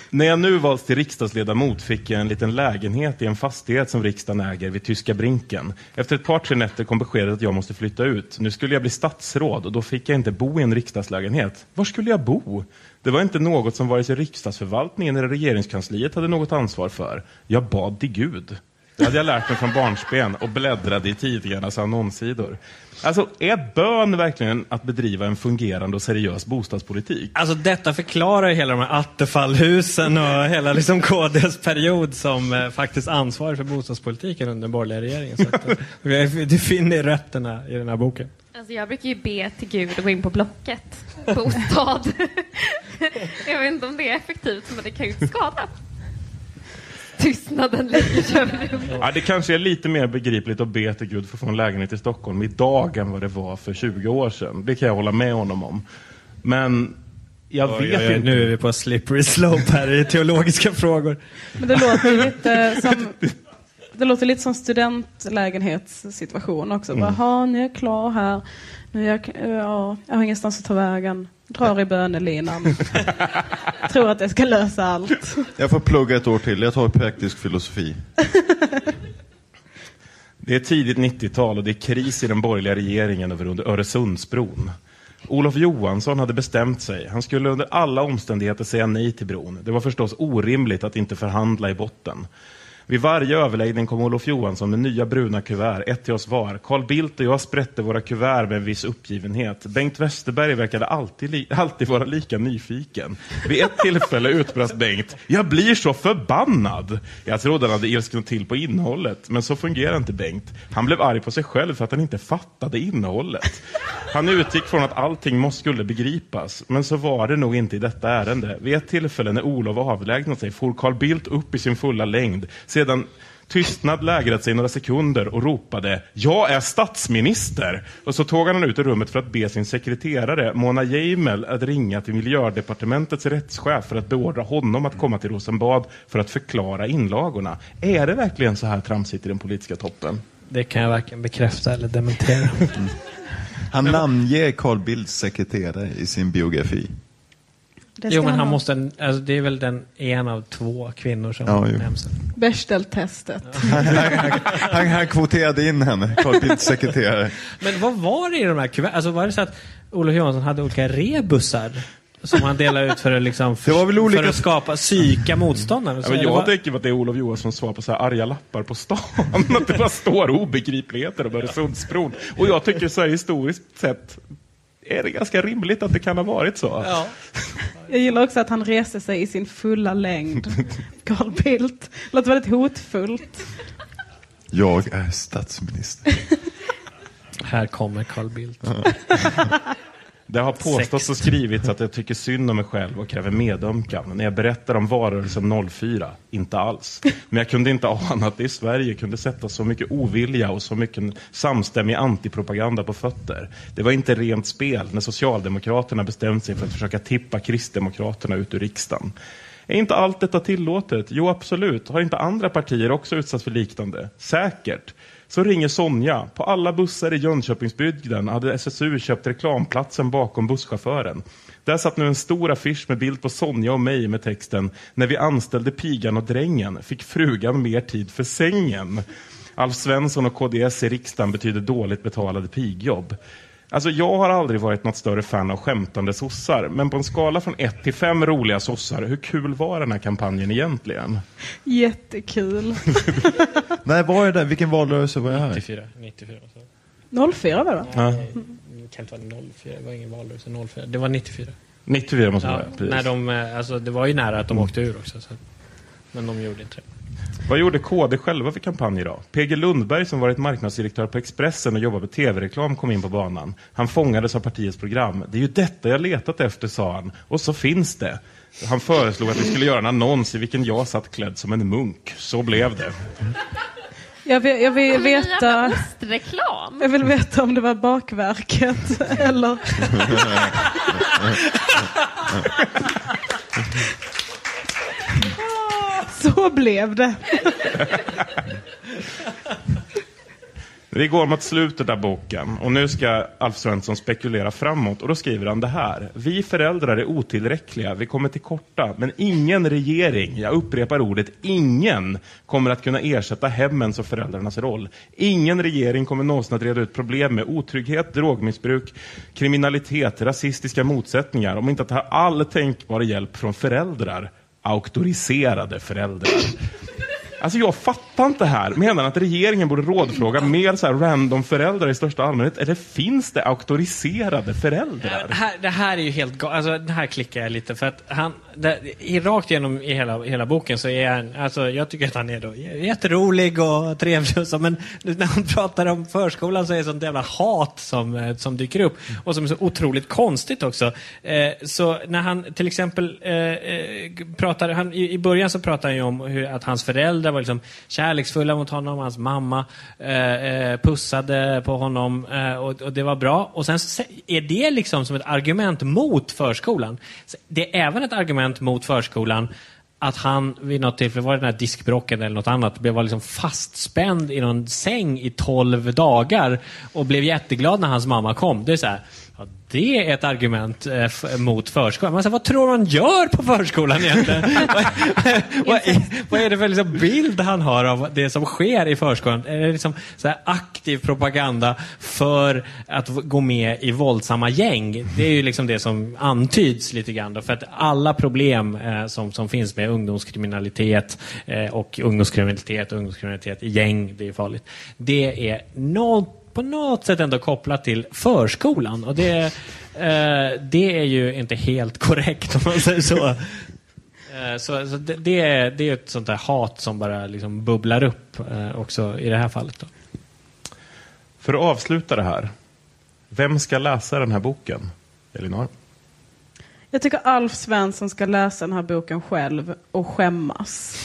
När jag nu valts till riksdagsledamot fick jag en liten lägenhet i en fastighet som riksdagen äger vid Tyska Brinken. Efter ett par, tre nätter kom beskedet att jag måste flytta ut. Nu skulle jag bli statsråd och då fick jag inte bo i en riksdagslägenhet. Var skulle jag bo? Det var inte något som vare sig riksdagsförvaltningen eller regeringskansliet hade något ansvar för. Jag bad till Gud. Det hade jag lärt mig från barnsben och bläddrade i tidningarnas annonssidor. Alltså, är bön verkligen att bedriva en fungerande och seriös bostadspolitik? Alltså detta förklarar hela de här Attefallhusen och hela liksom KDs period som eh, faktiskt ansvarig för bostadspolitiken under den borgerliga regeringen. Så att, eh, du finner rötterna i den här boken. Alltså jag brukar ju be till Gud och gå in på Blocket. Bostad. jag vet inte om det är effektivt, men det kan ju inte skada. Tystnaden lägger sig över rummet. Ja, det kanske är lite mer begripligt att be till Gud för att få en lägenhet i Stockholm idag än vad det var för 20 år sedan. Det kan jag hålla med honom om. Men jag Oj, vet oj, oj, inte. Nu är vi på slippery slope här i teologiska frågor. Men det låter lite som det låter lite som studentlägenhetssituation också. Mm. Bara, "Ha, nu är jag klar här. Nu är jag, ja, jag har ingenstans att ta vägen. Drar i bönelinan. Tror att det ska lösa allt. Jag får plugga ett år till. Jag tar praktisk filosofi. Det är tidigt 90-tal och det är kris i den borgerliga regeringen över Öresundsbron. Olof Johansson hade bestämt sig. Han skulle under alla omständigheter säga nej till bron. Det var förstås orimligt att inte förhandla i botten. Vid varje överläggning kom Olof Johansson med nya bruna kuvert, ett till oss var. Carl Bildt och jag sprätte våra kuvert med en viss uppgivenhet. Bengt Westerberg verkade alltid, li- alltid vara lika nyfiken. Vid ett tillfälle utbrast Bengt, jag blir så förbannad! Jag trodde han hade ilsknat till på innehållet, men så fungerar inte Bengt. Han blev arg på sig själv för att han inte fattade innehållet. Han utgick från att allting måste skulle begripas, men så var det nog inte i detta ärende. Vid ett tillfälle när Olof avlägsnade sig for Carl Bildt upp i sin fulla längd. Sedan tystnad lägrat sig några sekunder och ropade Jag är statsminister! Och så tåg han ut ur rummet för att be sin sekreterare Mona Geimel att ringa till miljödepartementets rättschef för att beordra honom att komma till Rosenbad för att förklara inlagorna. Är det verkligen så här tramsigt i den politiska toppen? Det kan jag varken bekräfta eller dementera. Han namnger Carl Bildts sekreterare i sin biografi. Det Jo, men han ha. måste, alltså, det är väl den en av två kvinnor som Ja, nämns. Bechdel-testet. Han, han, han, han kvoterade in henne, Carl Bildts sekreterare. Men vad var det i de här kuverten? Alltså var det så att Olof Johansson hade olika rebusar? Som han delade ut för att, liksom, för, Det var väl olika- för att skapa psyka motståndare? Ja, men det jag var- tänker på att det är Olof Johanssons svar på så här arga lappar på stan. att det bara står obegripligheter om Öresundsbron. Och jag tycker så här historiskt sett är det ganska rimligt att det kan ha varit så. Ja. Jag gillar också att han reser sig i sin fulla längd. Carl Bildt. Låter väldigt hotfullt. Jag är statsminister. Här kommer Carl Bildt. Det har påståtts och skrivits att jag tycker synd om mig själv och kräver medömkan när jag berättar om valrörelsen 04. Inte alls. Men jag kunde inte ana att det i Sverige kunde sätta så mycket ovilja och så mycket samstämmig antipropaganda på fötter. Det var inte rent spel när Socialdemokraterna bestämde sig för att försöka tippa Kristdemokraterna ut ur riksdagen. Är inte allt detta tillåtet? Jo, absolut. Har inte andra partier också utsatts för liknande? Säkert. Så ringer Sonja. På alla bussar i Jönköpingsbygden hade SSU köpt reklamplatsen bakom busschauffören. Där satt nu en stor affisch med bild på Sonja och mig med texten När vi anställde pigan och drängen fick frugan mer tid för sängen. Alf Svensson och KDS i riksdagen betyder dåligt betalade pigjobb. Alltså jag har aldrig varit något större fan av skämtande sossar, men på en skala från 1 till 5 roliga sossar, hur kul var den här kampanjen egentligen? Jättekul. Nej, var är det? Vilken valrörelse var jag här? 94. 94 så. 04 var det va? Ja. Det kan inte vara 04, det var ingen valrörelse 04. Det var 94. 94 måste det Ja, vara, precis. när de, eh, alltså, det var ju nära att de åkte ur också. Så. Men de gjorde inte det. Vad gjorde KD själva för kampanj idag? PG Lundberg som varit marknadsdirektör på Expressen och jobbat med tv-reklam kom in på banan. Han fångades av partiets program. Det är ju detta jag letat efter, sa han. Och så finns det. Han föreslog att vi skulle göra en annons i vilken jag satt klädd som en munk. Så blev det. Jag vill, jag vill veta... ostreklam? Jag vill veta om det var bakverket eller... Så blev det. Vi går mot slutet av boken och nu ska Alf Svensson spekulera framåt och då skriver han det här. Vi föräldrar är otillräckliga, vi kommer till korta, men ingen regering, jag upprepar ordet ingen, kommer att kunna ersätta hemmens och föräldrarnas roll. Ingen regering kommer någonsin att reda ut problem med otrygghet, drogmissbruk, kriminalitet, rasistiska motsättningar om inte att ha all tänkbar hjälp från föräldrar, auktoriserade föräldrar. Alltså jag fattar inte här. Menar han att regeringen borde rådfråga mer så här random föräldrar i största allmänhet? Eller finns det auktoriserade föräldrar? Det här, det här är ju helt galet. Alltså, det här klickar jag lite för att han, det, i, rakt igenom i hela, hela boken så är han, alltså jag tycker att han är då jätterolig och trevlig och så, men när han pratar om förskolan så är det sånt jävla hat som, eh, som dyker upp och som är så otroligt konstigt också. Eh, så när han till exempel eh, eh, pratar, han, i, i början så pratar han ju om hur, att hans föräldrar var liksom kärleksfulla mot honom, hans mamma eh, eh, pussade på honom och, och, det var bra. Och sen så är det liksom som ett argument mot förskolan. Så det är även ett argument mot förskolan att han vid något tillfälle, var det den här diskbrocken eller något annat, blev liksom fastspänd i någon säng i tolv dagar och blev jätteglad när hans mamma kom. Det är så här, Ja, det är ett argument eh, mot förskolan. Man säger, vad tror han gör på förskolan egentligen? vad, vad, är, vad, är, det för liksom bild han har av det som sker i förskolan? Är det liksom så aktiv propaganda för att gå med i våldsamma gäng? Det är ju liksom det som antyds lite grann. Då, för att alla problem eh, som, som finns med ungdomskriminalitet eh, och ungdomskriminalitet och ungdomskriminalitet i gäng, det är farligt. Det är något på något sätt ändå kopplat till förskolan. Och det, eh, det är ju inte helt korrekt om man säger så. Eh, så, så det, det, är, det är ett sånt där hat som bara liksom bubblar upp eh, också i det här fallet. Då. För att avsluta det här. Vem ska läsa den här boken? Elinor? Jag tycker Alf Svensson ska läsa den här boken själv och skämmas.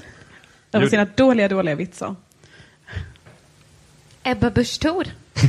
Över sina dåliga, dåliga vitsar. Ebba Busch Thor.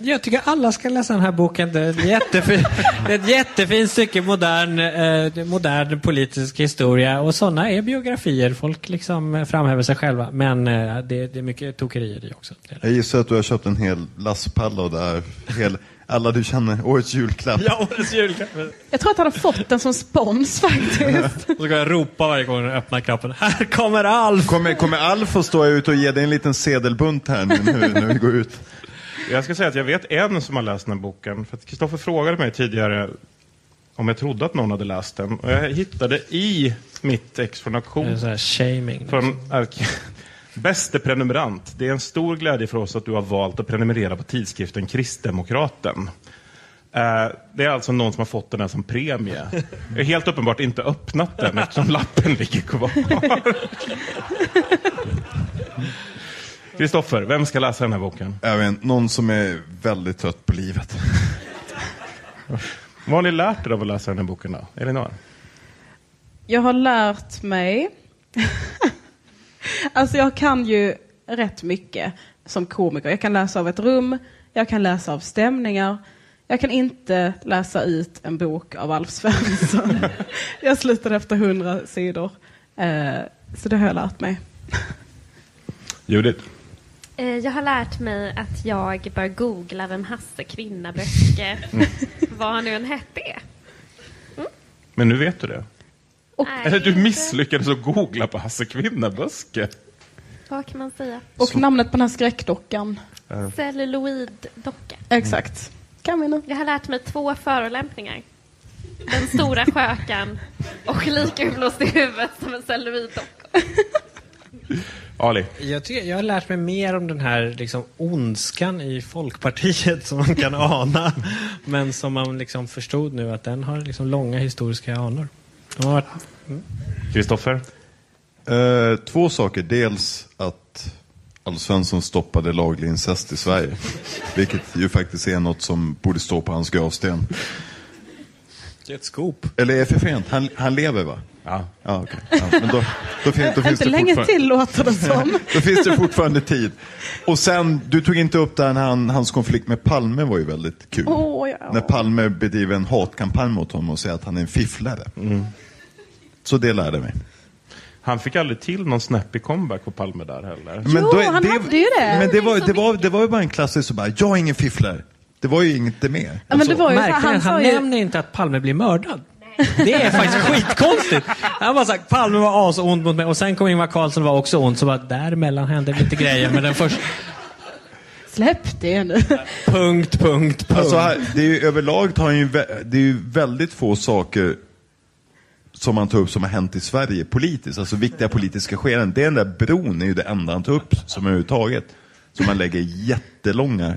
Jag tycker alla ska läsa den här boken. Det är ett, jättefin, det är ett jättefint stycke modern, eh, modern politisk historia. Och sådana är biografier. Folk liksom framhäver sig själva. Men eh, det, det, är mycket tokerier i också. Jag gissar att du har köpt en hel lastpalla där. Hel, alla du känner, årets julklapp. Ja, årets julklapp. Jag tror att han har fått den som spons faktiskt. Och så kan jag ropa varje gång jag öppnar knappen. Här kommer Alf! Kommer, kommer Alf att stå ut och ge dig en liten sedelbunt här nu när vi går ut? Jag ska säga att jag vet en som har läst den här boken. För att Kristoffer frågade mig tidigare om jag trodde att någon hade läst den. Och jag hittade i mitt ex från auktion. Det är shaming. Från Bäste prenumerant. Det är en stor glädje för oss att du har valt att prenumerera på tidskriften Kristdemokraten. Eh, det är alltså någon som har fått den här som premie. Jag har helt uppenbart inte öppnat den eftersom lappen ligger kvar. Kristoffer, vem ska läsa den här boken? Jag vet, någon som är väldigt trött på livet. Vad har ni lärt er av att läsa den här boken då? Elinor? Jag har lärt mig... alltså jag kan ju rätt mycket som komiker. Jag kan läsa av ett rum, jag kan läsa av stämningar. Jag kan inte läsa ut en bok av Alf Svensson. jag slutade efter hundra sidor. Eh, så det har jag lärt mig. Judith? Eh, jag har lärt mig att jag bör googla vem Hasse Kvinnaböske, mm. vad han nu än hette, är. Mm. Men nu vet du det? Och, Eller du misslyckades att googla på Hasse Kvinnaböske? Vad kan man säga? Och Så. namnet på den här skräckdockan? Uh. Celluloiddocka. Exakt. Kan vi nu? Jag har lärt mig två förolämpningar. Den stora skökan och lika uppblåst i huvudet som en celluloiddocka. Ali? Jag, tycker, jag har lärt mig mer om den här liksom, ondskan i Folkpartiet som man kan ana. men som man liksom förstod nu att den har liksom långa historiska anor. Kristoffer? Eh, två saker. Dels att Alf Svensson stoppade laglig incest i Sverige. Vilket ju faktiskt är något som borde stå på hans gravsten. Det är ett skop. Eller är jag för sent? Han, han lever va? Ja. ja, okay. ja men då, då, fin, då finns inte det länge till låter det som. då finns det fortfarande tid. Och sen, du tog inte upp när han, hans konflikt med Palme var ju väldigt kul. Oh, ja. När Palme bedriver en hatkampanj mot honom och säger att han är en fifflare. Mm. Så det lärde mig. Han fick aldrig till någon snappy comeback på Palme där heller. Men Jo, då- han det, hade ju det. Men det var, det, var, det var ju bara en klassisk så bara, jag är ingen fifflare. Det var ju inte mer. Ja, men det var ju så, Märkligt han han sa ju... nämner inte att Palme blir mördad. Det är faktiskt skitkonstigt. Han bara sagt Palme var asond mot mig och sen kom Ingvar Carlsson och var också ond. Så bara däremellan hände lite grejer. Men den första... Släpp det nu. Punkt, punkt, punkt. Alltså, här, det är ju, överlag har han ju, det är ju väldigt få saker som man tar upp som har hänt i Sverige politiskt, alltså viktiga politiska skeenden. Det är den där bron är ju det enda han tar upp som överhuvudtaget. Som man lägger jättelånga,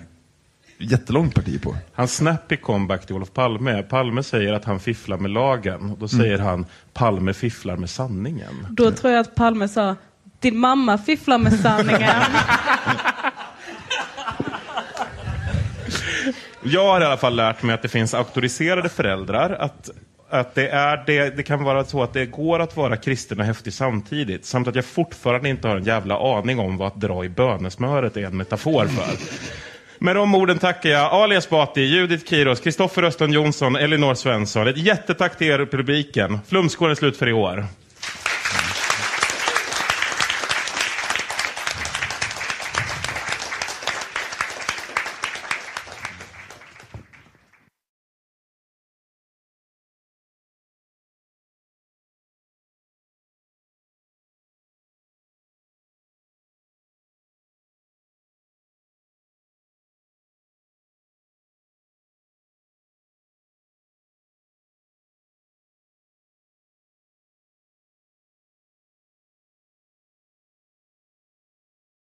jättelångt parti på. Hans snappy comeback till Olof Palme. Palme säger att han fifflar med lagen. Då säger han Palme fifflar med sanningen. Då tror jag att Palme sa, din mamma fifflar med sanningen. Jag har i alla fall lärt mig att det finns auktoriserade föräldrar. Att, att det, är det, det kan vara så att det går att vara kristen och häftig samtidigt. Samt att jag fortfarande inte har en jävla aning om vad att dra i bönesmöret är en metafor för. Med de orden tackar jag Ali Esbati, Judith Kiros, Kristoffer Östlund Jonsson, Elinor Svensson. Ett jättetack till er i publiken. Flumskålen är slut för i år.